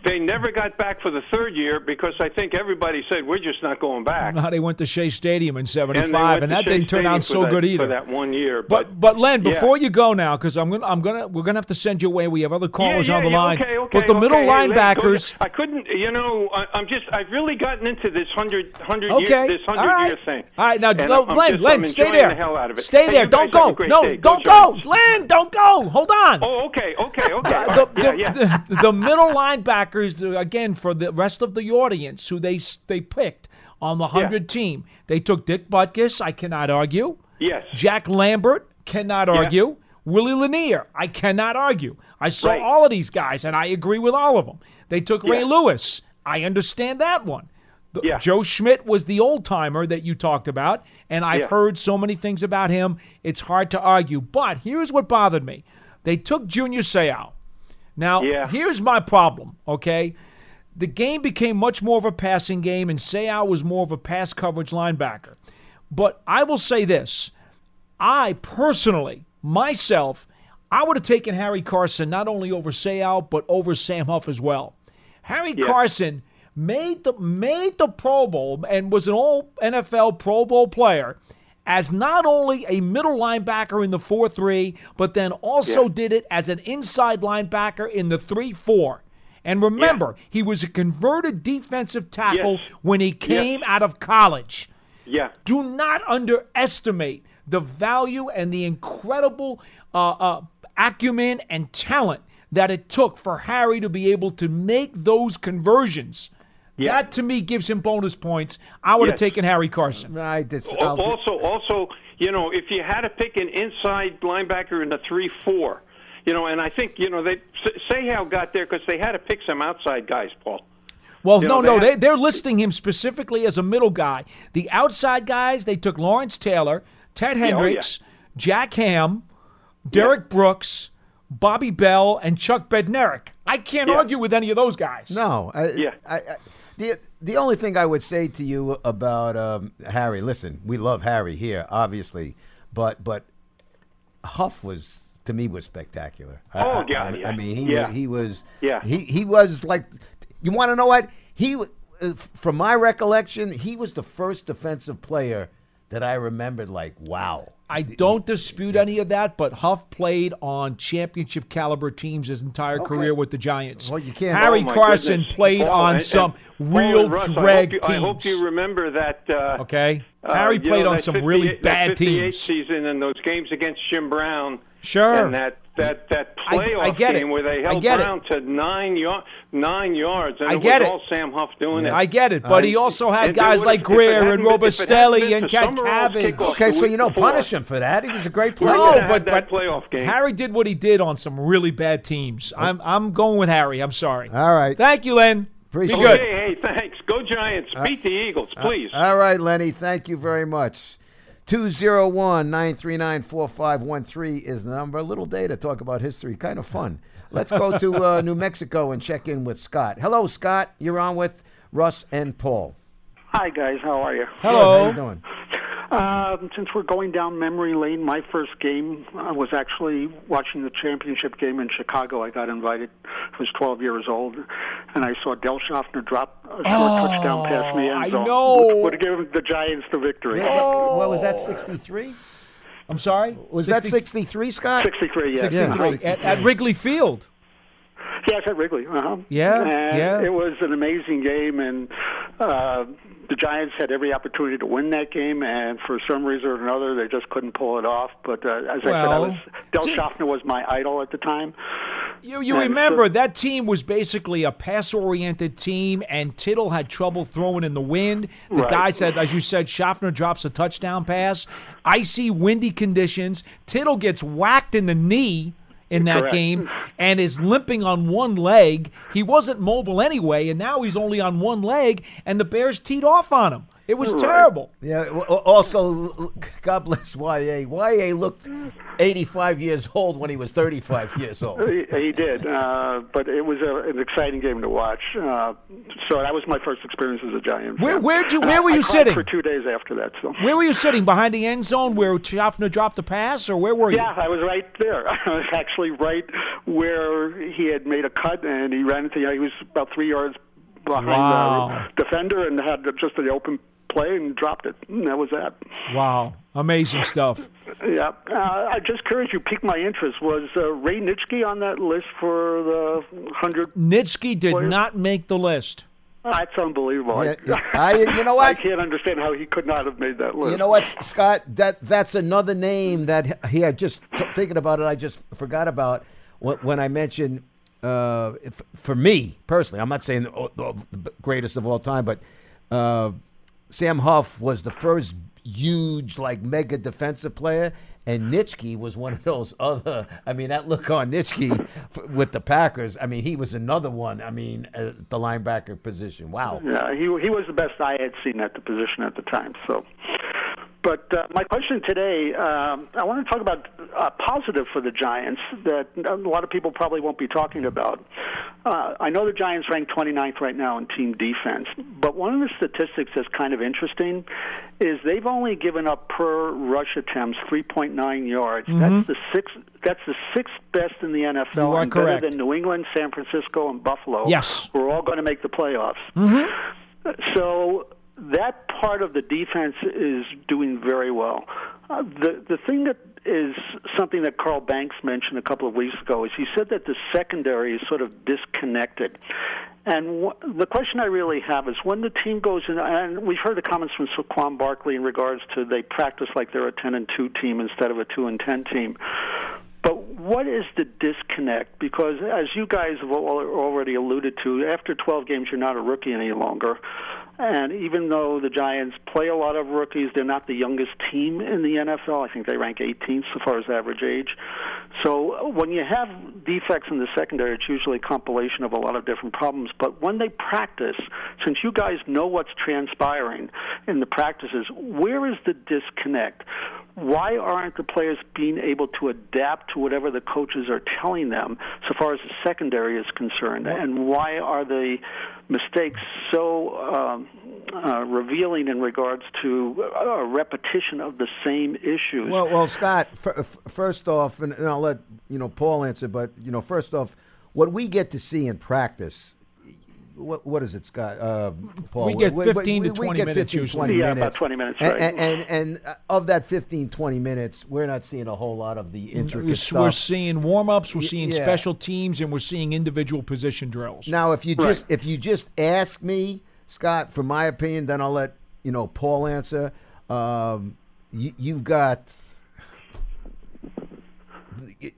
they never got back for the third year because I think everybody said we're just not going back. how they went to Shea Stadium in '75, they and, that Shea didn't turn Stadium out so that- good either. for that one year. But but Len, yeah. before you go now, because I'm gonna I'm gonna we're gonna have to send you away. We have other callers yeah, on the yeah, line. Okay, okay, but the middle okay. Hey, let- go- linebackers. I couldn't, you know, I, I'm just, I've really gotten into this hundred, hundred Okay, year, this hundred right. year thing. All right, now, And no, I'm- Len, just- Len, I'm stay there. The hell out of it. Stay Hey, there. Don't guys have a go. No, don't go. Len, don't go. Hold on. Oh, okay, okay, okay. The, yeah, yeah. middle linebackers again for the rest of the audience who they they picked on the hundred team. They took Dick Butkus. I cannot argue. Yes. Jack Lambert cannot argue. Willie Lanier, I cannot argue. I saw Right. all of these guys, and I agree with all of them. They took Ray Lewis. I understand that one. Yeah. Joe Schmidt was the old timer that you talked about, and I've Yeah. heard so many things about him. It's hard to argue. But here's what bothered me: they took Junior Seau. Now, Yeah. here's my problem. Okay, the game became much more of a passing game, and Seau was more of a pass coverage linebacker. But I will say this: I personally, myself, I would have taken Harry Carson not only over Seau but over Sam Huff as well. Harry Yeah. Carson made the made the Pro Bowl and was an all NFL Pro Bowl player as not only a middle linebacker in the 4-3, but then also Yeah. did it as an inside linebacker in the 3-4. And remember, he was a converted defensive tackle Yes. when he came out of college. yeah. Do not underestimate the value and the incredible uh, uh, acumen and talent that it took for Harry to be able to make those conversions. Yeah. That to me gives him bonus points. I would have taken Harry Carson. I dis- Al- I'll- Also, also, you know, if you had to pick an inside linebacker in the three-four, you know, and I think you know they say how got there because they had to pick some outside guys, Paul. Well, You no, know, no, they they, had- they're listing him specifically as a middle guy. The outside guys, they took Lawrence Taylor, Ted oh, yeah. Hendricks, Jack Ham, Derrick Brooks, Bobby Bell, and Chuck Bednarik. I can't Yeah. argue with any of those guys. No, I, Yeah. I, I, the the only thing I would say to you about um, Harry, listen, we love Harry here, obviously, but but Huff was to me was spectacular. I- Oh, I, yeah, I, yeah. I mean, he Yeah. was, he was Yeah. he he was like, you want to know what he uh, from my recollection, he was the first defensive player that I remembered. Like, wow. I don't dispute any of that, but Huff played on championship caliber teams his entire Okay. career with the Giants. Well, you can't- Harry Oh, Carson goodness. played Paul, on and- some and real and Russ, drag I hope, you, teams. I hope you remember that. Uh, okay, uh, Harry you played know, on some 58 really bad teams. season and those games against Jim Brown. Sure. And that that that I- playoff I get it. game where they I held get it. To nine yard, nine yards, and I it get was it. all Sam Huff doing it. I get it, but he also had guys like if Grier and been- if it hadn't Robustelli and for Pat Summerall's Okay, so you don't before, punish him for that. He was a great player. No, but, that but playoff game. Harry did what he did on some really bad teams. I'm I'm going with Harry. I'm sorry. All right. Thank you, Len. Appreciate Be it. hey, thanks. Go Giants. Beat the Eagles, please. All right, Lenny. Thank you very much. 201 939 4513 is the number. A little day to talk about history. Kind of fun. Let's go to uh, New Mexico and check in with Scott. Hello, Scott. You're on with Russ and Paul. Hi guys, how are you? Hello. How Hello. you doing? Um, since we're going down memory lane, my first game I was actually watching the championship game in Chicago. I got invited. I was 12 years old, and I saw Del Shofner drop a short touchdown pass in the I end zone. know. Which would have given the Giants the victory. What was that, 63? I'm sorry. Was 60 that 63, Scott? 63, yeah. 63 Yeah, at, at Wrigley Field. Yes, at Wrigley. Uh-huh. Yeah, and yeah. It was an amazing game, and uh, the Giants had every opportunity to win that game, and for some reason or another, they just couldn't pull it off. But uh, as I said, I was Del to- Shofner was my idol at the time. You, you And remember so- that team was basically a pass-oriented team, and Tittle had trouble throwing in the wind. The Right. guy said, as you said, Shofner drops a touchdown pass. Icy, windy conditions. Tittle gets whacked in the knee in that Correct. game and is limping on one leg. He wasn't mobile anyway, and now he's only on one leg, and the Bears teed off on him. It was terrible. Yeah. Also, God bless YA. YA looked 85 years old when he was 35 years old. He, he did, uh, but it was a, an exciting game to watch. Uh, so that was my first experience as a Giant. Where- where'd you- where were you cried sitting? For two days after that. So. Where were you sitting? Behind the end zone where Shofner dropped the pass, or where were you? Yeah, I was right there. I was actually right where he had made a cut, and he ran into. He was about three yards behind Wow. the defender, and had just an open play and dropped it. And that was that. Wow. Amazing stuff. Yeah, uh, I just curious. You piqued my interest. Was uh, Ray Nitschke on that list for the hundred? Nitschke did Well, not make the list. That's unbelievable. Yeah, yeah. I- you know what? I can't understand how he could not have made that list. You know what, Scott? That that's another name that he had just t- thinking about it. I just forgot about when, when I mentioned. Uh, if, for me personally, I'm not saying the, the the greatest of all time, but uh, Sam Huff was the first huge, like mega defensive player, and Nitschke was one of those other. I mean, that look on Nitschke with the Packers. I mean, he was another one. I mean, the linebacker position. Wow. Yeah, he he was the best I had seen at the position at the time. So, but uh, my question today, um, I want to talk about uh, positive for the Giants that a lot of people probably won't be talking about. Uh, I know the Giants rank 29th right now in team defense, but one of the statistics that's kind of interesting is they've only given up per rush attempts 3.9 yards. That's the sixth. That's the sixth best in the NFL, and better than New England, San Francisco, and Buffalo. Yes. we're all going to make the playoffs. So that part of the defense is doing very well. Uh, the the thing that is something that Carl Banks mentioned a couple of weeks ago is he said that the secondary is sort of disconnected. And wh- the question I really have is when the team goes in, and we've heard the comments from Saquon Barkley in regards to they practice like they're a 10 and 2 team instead of a 2 and 10 team. But what is the disconnect? Because as you guys have already alluded to, after 12 games, you're not a rookie any longer. And even though the Giants play a lot of rookies, they're not the youngest team in the NFL. I think they rank 18th so far as average age. So when you have defects in the secondary, it's usually a compilation of a lot of different problems. But when they practice, since you guys know what's transpiring in the practices, where is the disconnect? Why aren't the players being able to adapt to whatever the coaches are telling them so far as the secondary is concerned? And why are the mistakes so um, uh, revealing in regards to a repetition of the same issues? Well, well, Scott. F- first off, and, and I'll let you know Paul answer, but you know, first off, what we get to see in practice, what, what is it, Scott? Uh, Paul, We get 15 to 20 get minutes 15, usually. 20 Yeah, about minutes. 20 minutes, And, right. and, and, and uh, of that 15, 20 minutes, we're not seeing a whole lot of the intricate We're, stuff. we're seeing warm ups, we're seeing yeah. special teams, and we're seeing individual position drills. Now, if you Right. just if you just ask me, Scott, for my opinion, then I'll let you know Paul answer. Um, you, you've got, y- y-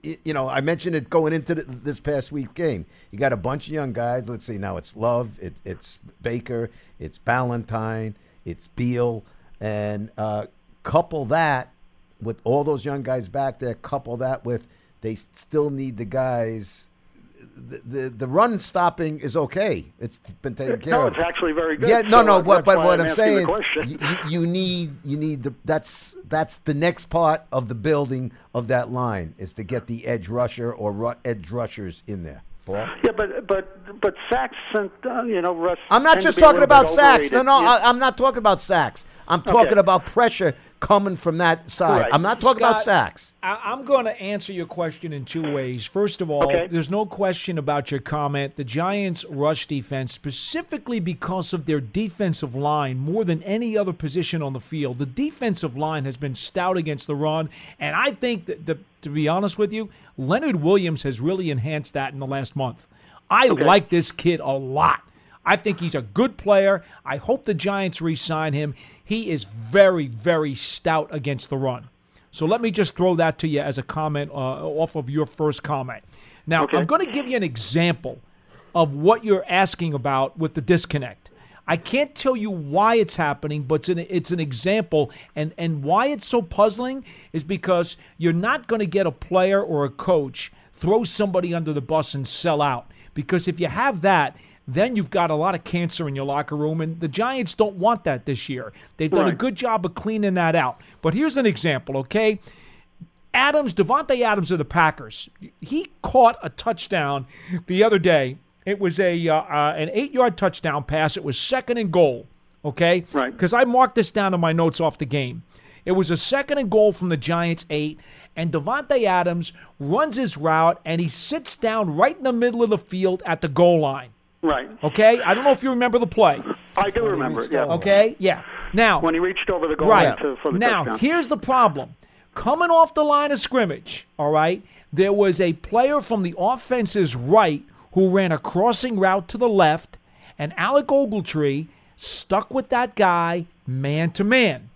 you know, I mentioned it going into the, this past week game. You got a bunch of young guys. Let's see, now it's Love, it, it's Baker, it's Ballentine, it's Beal, and uh, couple that with all those young guys back there. Couple that with they still need the guys the, the the run stopping is okay. It's been taken care No, of. it's actually very good. Yeah, no, So, no, but but what I'm I'm saying, you, you need you need the that's that's the next part of the building of that line is to get the edge rusher or ru- edge rushers in there. Paul? Yeah, but but but sacks and uh, you know Russ. I'm not just talking about sacks. No, no, I, I'm not talking about sacks. I'm talking Okay. about pressure coming from that side. Right. I'm not talking about sacks. I, I'm going to answer your question in two ways. First of all, Okay. there's no question about your comment. The Giants' rush defense, specifically because of their defensive line, more than any other position on the field, the defensive line has been stout against the run. And I think that, the, to be honest with you, Leonard Williams has really enhanced that in the last month. I like this kid a lot. I think he's a good player. I hope the Giants re sign him. He is very, very stout against the run. So let me just throw that to you as a comment uh, off of your first comment. Now, Okay. I'm going to give you an example of what you're asking about with the disconnect. I can't tell you why it's happening, but it's an, it's an example. And, and why it's so puzzling is because you're not going to get a player or a coach throw somebody under the bus and sell out. Because if you have that, then you've got a lot of cancer in your locker room, and the Giants don't want that this year. They've done a good job of cleaning that out. But here's an example, okay? Adams, Davante Adams of the Packers, he caught a touchdown the other day. It was a uh, uh, an eight yard touchdown pass. It was second and goal. Okay, Right. Because I marked this down in my notes off the game. It was a second and goal from the Giants eight, and Davante Adams runs his route and he sits down right in the middle of the field at the goal line. Right. Okay, I don't know if you remember the play. I do remember it. Yeah. Okay, yeah. Now When he reached over the goal Right. line to, for the now, touchdown. here's the problem. Coming off the line of scrimmage, all right, there was a player from the offense's right who ran a crossing route to the left, and Alec Ogletree stuck with that guy man to man.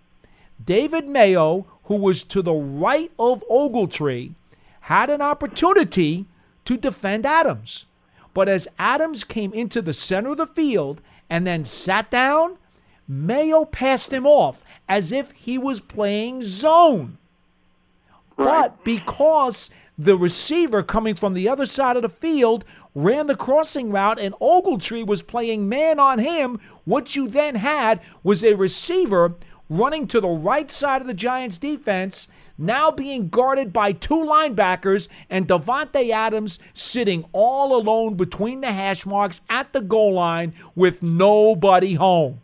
David Mayo, who was to the right of Ogletree, had an opportunity to defend Adams. But as Adams came into the center of the field and then sat down, Mayo passed him off as if he was playing zone. But because the receiver coming from the other side of the field ran the crossing route and Ogletree was playing man on him, what you then had was a receiver running to the right side of the Giants defense, now being guarded by two linebackers and Davante Adams sitting all alone between the hash marks at the goal line with nobody home.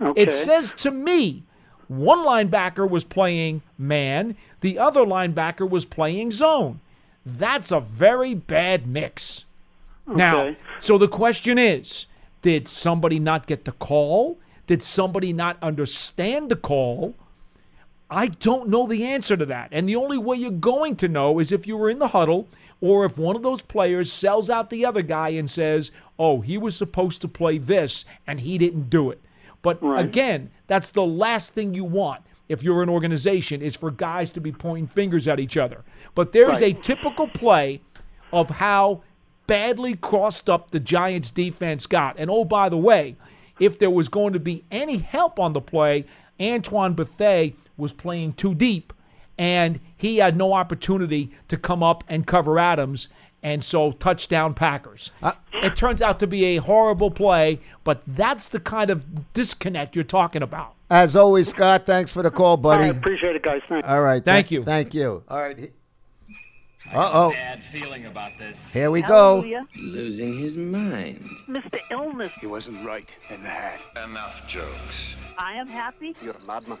okay. It says to me, one linebacker was playing man, the other linebacker was playing zone. That's a very bad mix. Now, so the question is did somebody not get the call? Did somebody not understand the call? I don't know the answer to that. And the only way you're going to know is if you were in the huddle or if one of those players sells out the other guy and says, oh, he was supposed to play this and he didn't do it. But Right. again, that's the last thing you want if you're an organization is for guys to be pointing fingers at each other. But there's Right. a typical play of how badly crossed up the Giants defense got. And oh, by the way, if there was going to be any help on the play, Antoine Bethea was playing too deep and he had no opportunity to come up and cover Adams. And so, touchdown Packers. it turns out to be a horrible play, but that's the kind of disconnect you're talking about. As always, Scott, thanks for the call, I buddy. appreciate it, guys. Thanks. All right. Thank th- you. Thank you. All right. Uh oh. Bad feeling about this. Here we go. Losing his mind. Mr. Illness, He wasn't right in the hat. Enough jokes. I am happy. You're a madman.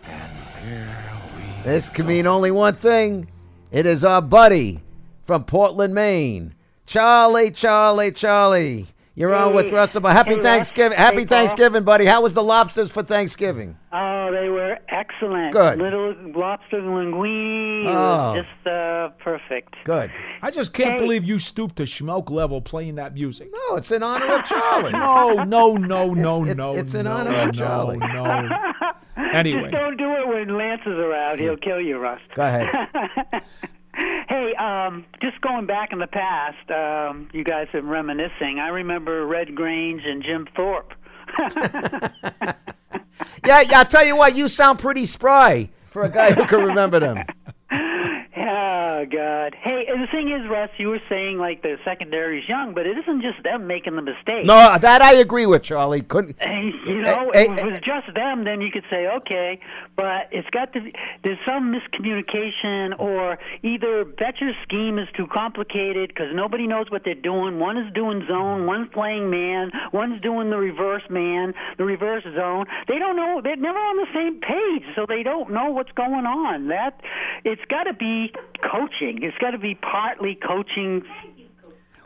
This can mean only one thing. It is our buddy from Portland, Maine. Charlie, Charlie, Charlie. You're on with Russell. But happy Hey, Russ. Thanksgiving. Happy Hey, Thanksgiving, buddy. How was the lobsters for Thanksgiving? Oh, they were excellent. Good. Little lobster linguine. Oh. just uh, perfect. Good. I just can't Hey. believe you stooped to schmoke level playing that music. No, it's in honor of Charlie. No, no, no, no, it's- no. it's in no, honor of no, Charlie. No. Anyway. Just don't do it when Lance is around. He'll kill you, Russ. Go ahead. Hey, um, just going back in the past, um, you guys are reminiscing. I remember Red Grange and Jim Thorpe. Yeah, yeah. I'll tell you what. You sound pretty spry for a guy who can remember them. Oh God! Hey, the thing is, Russ, you were saying like the secondary is young, but it isn't just them making the mistake. No, that I agree with Charlie. Couldn't. Hey, you eh, know, Hey, if it was just them, then you could say okay, but it's got to. be- There's some miscommunication, or either Bettcher's scheme is too complicated because nobody knows what they're doing. One is doing zone, one's playing man, one's doing the reverse man, the reverse zone. They don't know. They're never on the same page, so they don't know what's going on. That it's got to be coaching. It's got to be partly coaching.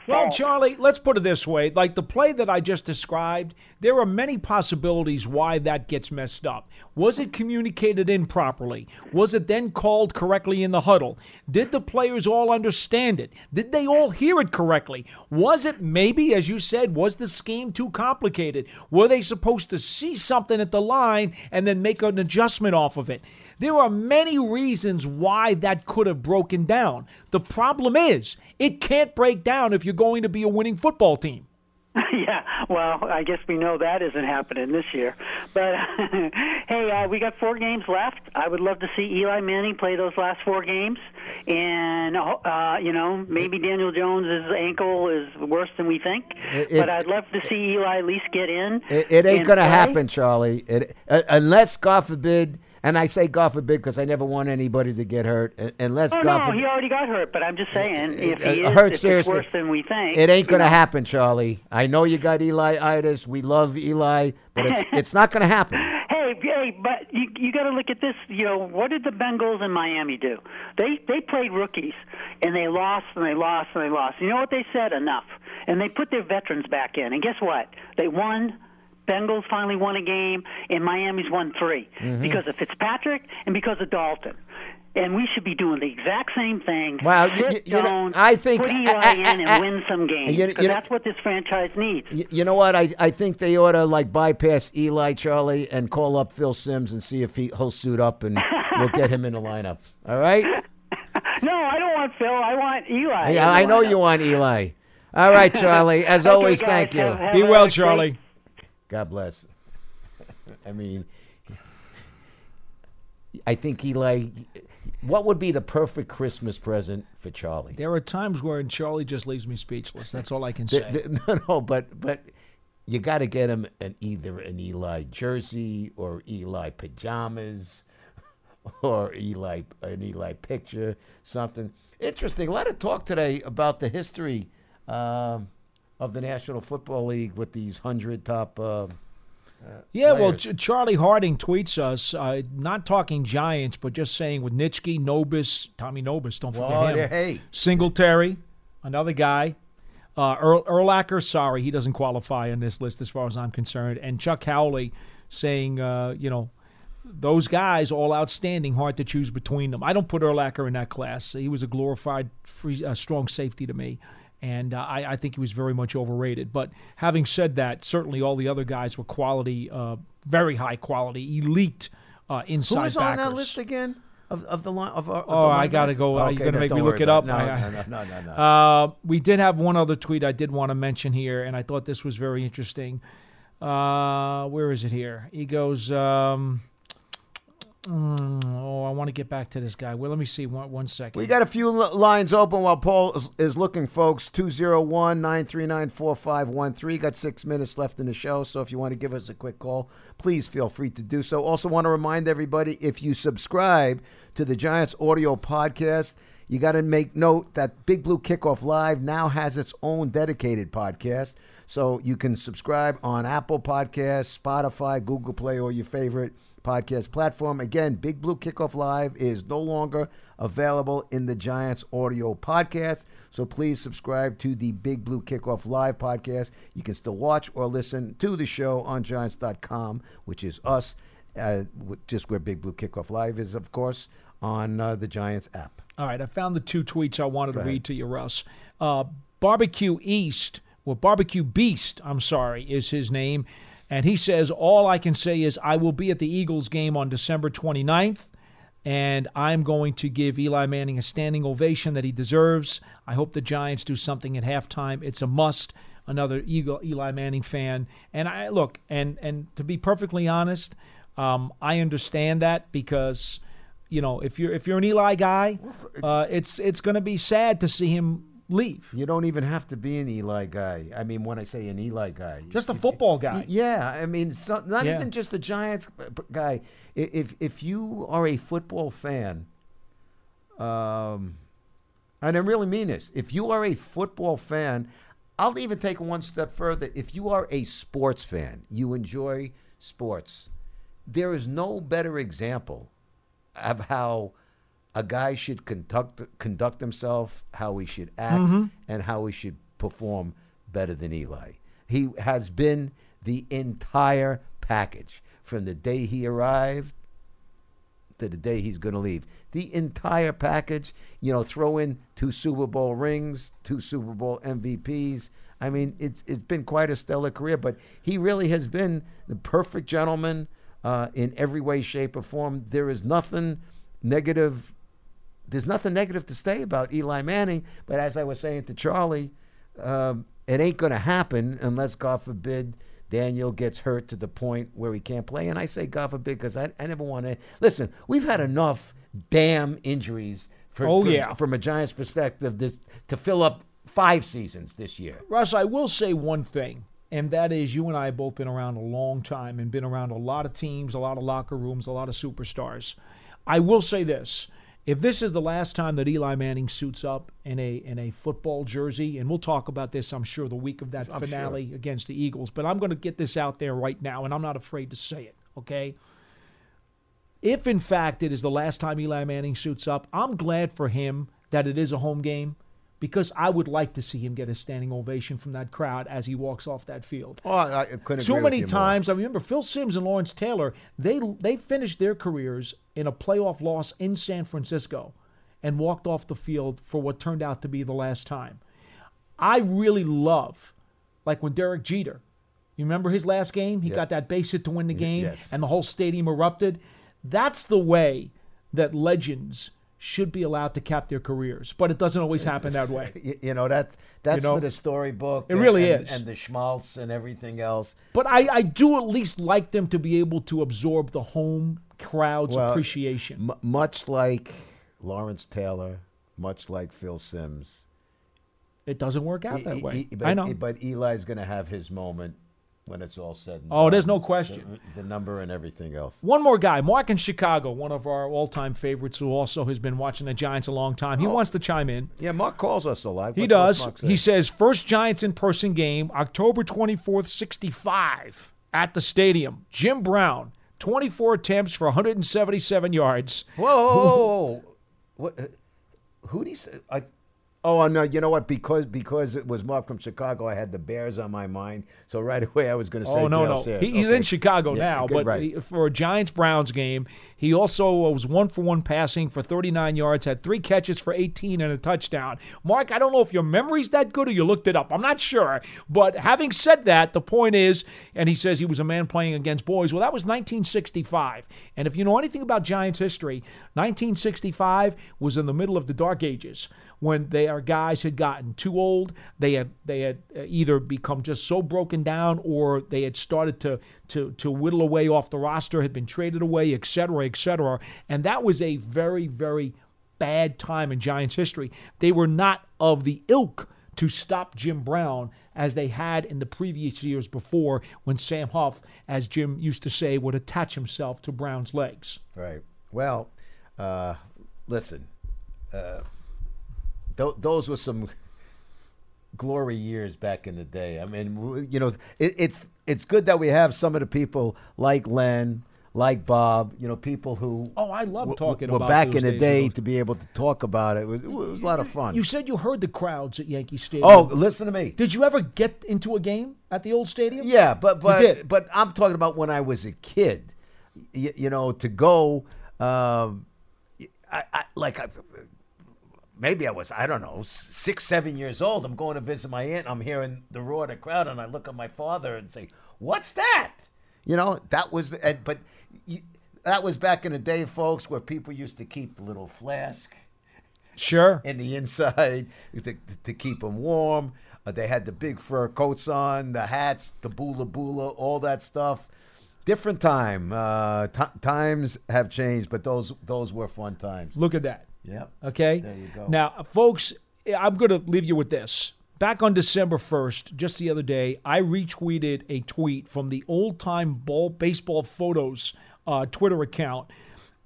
Well, Charlie, let's put it this way. Like the play that I just described, there are many possibilities why that gets messed up. Was it communicated in properly? Was it then called correctly in the huddle? Did the players all understand it? Did they all hear it correctly? Was it maybe, as you said, was the scheme too complicated? Were they supposed to see something at the line and then make an adjustment off of it? There are many reasons why that could have broken down. The problem is, it can't break down if you're going to be a winning football team. yeah, well, I guess we know that isn't happening this year. But hey, uh, we got four games left. I would love to see Eli Manning play those last four games, and uh, you know maybe Daniel Jones's ankle is worse than we think. It- but I'd love to see Eli at least get in. It, it ain't gonna happen, Charlie. It, uh, unless God forbid, and I say God forbid because I never want anybody to get hurt. uh, Unless Oh God no, forbid, he already got hurt. But I'm just saying, if uh, he is, hurt if it's seriously. worse than we think, it ain't gonna happen, Charlie. I know you got Eli itis. We love Eli, but it's it's not gonna happen. Hey, hey, but you you got to look at this. You know, what did the Bengals in Miami do? They they played rookies and they lost and they lost and they lost. You know what they said? Enough. And they put their veterans back in. And guess what? They won. Bengals finally won a game, and Miami's won 3 Mhm. because of Fitzpatrick and because of Dalton. And we should be doing the exact same thing. Well, you- Sit you- you know, I think- put Eli uh, in and uh, win some games you- because you know- that's what this franchise needs. Y- You know what? I, I think they ought to like bypass Eli, Charlie, and call up Phil Simms and see if he, he'll suit up and we'll get him in the lineup. All right? No, I don't want Phil. I want Eli. Yeah, I know you want Eli. All right, Charlie. As Okay, always, guys, thank you. have- have Be a well, great- Charlie. God bless. I mean, I think Eli. What would be the perfect Christmas present for Charlie? There are times where Charlie just leaves me speechless. That's all I can say. th- No, no, but but you got to get him an either an Eli jersey or Eli pajamas or Eli an Eli picture, something interesting. A lot of talk today about the history um, of the National Football League with these hundred top. Uh, uh, Yeah, well. Ch- Charlie Harding tweets us, uh, not talking Giants, but just saying with Nitschke, Nobis, Tommy Nobis, don't forget Well, him. hey. Singletary, another guy. Uh, Earl, Urlacher, sorry, he doesn't qualify on this list as far as I'm concerned. And Chuck Howley saying, uh, you know, those guys all outstanding, hard to choose between them. I don't put Urlacher in that class. He was a glorified, free, uh, strong safety to me. And uh, I, I think he was very much overrated. But having said that, certainly all the other guys were quality, uh, very high quality, elite uh, inside Who was backers. on that list again? Of, of the line of, of Oh, the I gotta go. Are You're gonna no, make me look it up? No, I- no, no, no, no, no. Uh, we did have one other tweet I did want to mention here, and I thought this was very interesting. Uh, where is it here? He goes, um, mm, oh, I want to get back to this guy. Well, let me see. One, one second. We got a few li- lines open while Paul is, is looking, folks. 201 939 4513. Got six minutes left in the show, so if you want to give us a quick call, please feel free to do so. Also, want to remind everybody if you subscribe to the Giants audio podcast, you got to make note that Big Blue Kickoff Live now has its own dedicated podcast. So you can subscribe on Apple Podcasts, Spotify, Google Play, or your favorite podcast platform. Again, Big Blue Kickoff Live is no longer available in the Giants audio podcast. So please subscribe to the Big Blue Kickoff Live podcast. You can still watch or listen to the show on Giants.com, which is us, uh, just where Big Blue Kickoff Live is, of course, on uh, the Giants app. All right, I found the two tweets I wanted to read to you, Russ. Uh, Barbecue East, well, Barbecue Beast, I'm sorry, is his name. And he says, All I can say is I will be at the Eagles game on December 29th, and I'm going to give Eli Manning a standing ovation that he deserves. I hope the Giants do something at halftime. It's a must. Another Eagle, Eli Manning fan. And I look, and, and to be perfectly honest, um, I understand that because you know, if you're if you're an Eli guy, uh, it's it's going to be sad to see him leave. You don't even have to be an Eli guy. I mean, when I say an Eli guy, Just a football guy. Yeah, I mean, it's not, Yeah. even just a Giants guy. If if you are a football fan, um, and I really mean this, if you are a football fan, I'll even take one step further. If you are a sports fan, you enjoy sports. There is no better example of how a guy should conduct conduct himself, how he should act, Mhm. and how he should perform better than Eli. He has been the entire package from the day he arrived to the day he's going to leave. The entire package, you know, throw in two Super Bowl rings, two Super Bowl MVPs. I mean, it's it's been quite a stellar career, but he really has been the perfect gentleman uh, in every way, shape, or form. There is nothing negative. There's nothing negative to say about Eli Manning. But as I was saying to Charlie, um, it ain't going to happen unless, God forbid, Daniel gets hurt to the point where he can't play. And I say God forbid because I, I never want to. Listen, we've had enough damn injuries for, Oh, from, yeah. from a Giants perspective this, to fill up five seasons this year. Russ, I will say one thing, and that is you and I have both been around a long time and been around a lot of teams, a lot of locker rooms, a lot of superstars. I will say this. If this is the last time that Eli Manning suits up in a in a football jersey, and we'll talk about this, I'm sure, the week of that I'm finale against the Eagles, but I'm going to get this out there right now, and I'm not afraid to say it, okay? If in fact it is the last time Eli Manning suits up, I'm glad for him that it is a home game because I would like to see him get a standing ovation from that crowd as he walks off that field. Oh, I, couldn't with many you more. times, I remember Phil Simms and Lawrence Taylor, they they finished their careers in a playoff loss in San Francisco and walked off the field for what turned out to be the last time. I really love like when Derek Jeter, you remember his last game? He got that base hit to win the game yes. and the whole stadium erupted. That's the way that legends should be allowed to cap their careers, but it doesn't always happen that way. You, you know that's that's know? for the storybook. It and- really and- is. and the schmaltz and everything else. But I, I do at least like them to be able to absorb the home crowd's Well, appreciation. M- much like Lawrence Taylor, much like Phil Simms. It doesn't work out that e- way. e- but, I know. But Eli's going to have his moment when it's all said and Oh, done. there's no question. The, the number and everything else. One more guy, Mark in Chicago, one of our all-time favorites, who also has been watching the Giants a long time. He wants to chime in. Yeah, Mark calls us a lot. He What- does. what's Mark say? He says first Giants in-person game, October 24th, 65, at the stadium. Jim Brown, 24 attempts for 177 yards. Whoa, whoa, whoa, whoa. what? uh, Who did he say? I, oh, no. You know what? Because because it was Mark from Chicago, I had the Bears on my mind. So right away, I was going to oh, say. Oh no, Gale no, Sayers. He's Okay. in Chicago Yeah, now, good, but right. he- for a Giants Browns game, he also was one for one passing for 39 yards, had three catches for 18 and a touchdown. Mark, I don't know if your memory's that good or you looked it up. I'm not sure, but having said that, the point is, and he says he was a man playing against boys. Well, that was 1965, and if you know anything about Giants history, 1965 was in the middle of the Dark Ages when their guys had gotten too old. They had they had uh, either become just so broken down, or they had started to to to whittle away off the roster, had been traded away, et cetera, et cetera. And that was a very very bad time in Giants history. They were not of the ilk to stop Jim Brown as they had in the previous years before when Sam Huff, as Jim used to say, would attach himself to Brown's legs. Right. Well, uh, listen. Uh, th- those were some glory years back in the day. I mean, you know, it, it's it's good that we have some of the people like Len, like Bob. You know, people who Oh, I love w- talking were about back in the day to be able to talk about it. It was, it was a lot of fun. You said you heard the crowds at Yankee Stadium. oh, listen to me. Did you ever get into a game at the old stadium? Yeah, but but but I'm talking about when I was a kid. You, you know, to go, um, I, I like I, maybe I was I don't know six seven years old. I'm going to visit my aunt. I'm hearing the roar of the crowd, and I look at my father and say, "What's that?" You know, that was. The, but that was back in the day, folks, where people used to keep the little flask Sure. in the inside to, to keep them warm. Uh, they had the big fur coats on, the hats, the bula bula, all that stuff. Different time. Uh, t- times have changed, but those those were fun times. Look at that. Yep. Okay. There you go. Now, folks, I'm going to leave you with this. Back on December 1st, just the other day, I retweeted a tweet from the old time ball baseball photos uh, Twitter account.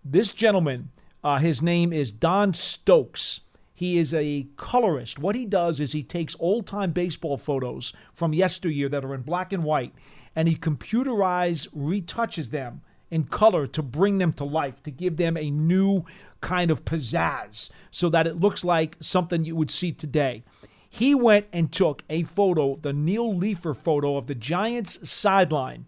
This gentleman, uh, his name is Don Stokes. He is a colorist. What he does is he takes old time baseball photos from yesteryear that are in black and white and he computerized retouches them in color to bring them to life, to give them a new kind of pizzazz so that it looks like something you would see today. He went and took a photo, the Neil Leifer photo of the Giants sideline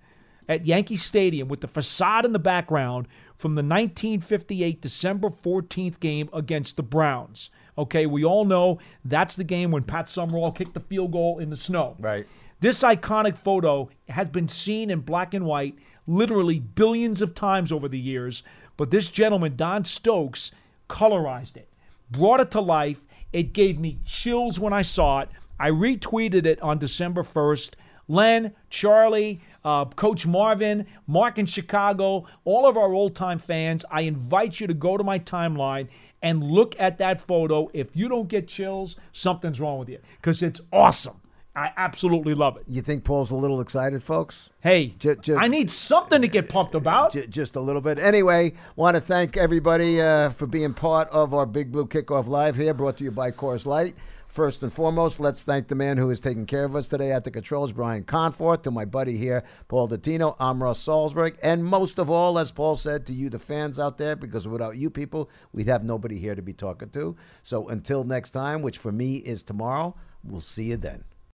at Yankee Stadium with the facade in the background from the 1958 December 14th game against the Browns. Okay, we all know that's the game when Pat Summerall kicked the field goal in the snow. Right. This iconic photo has been seen in black and white literally billions of times over the years, but this gentleman, Don Stokes, colorized it, brought it to life. It gave me chills when I saw it. I retweeted it on December 1st. Len, Charlie, uh, Coach Marvin, Mark in Chicago, all of our old time fans, I invite you to go to my timeline and look at that photo. If you don't get chills, something's wrong with you because it's awesome. I absolutely love it. You think Paul's a little excited, folks? Hey, Ju- ju- I need something to get pumped about. J- just a little bit. Anyway, want to thank everybody uh, for being part of our Big Blue Kickoff Live here, brought to you by Coors Light. First and foremost, let's thank the man who is taking care of us today at the controls, Brian Conforth, to my buddy here, Paul Dottino. I'm Russ Salzberg. And most of all, as Paul said, to you, the fans out there, because without you people, we'd have nobody here to be talking to. So until next time, which for me is tomorrow, we'll see you then.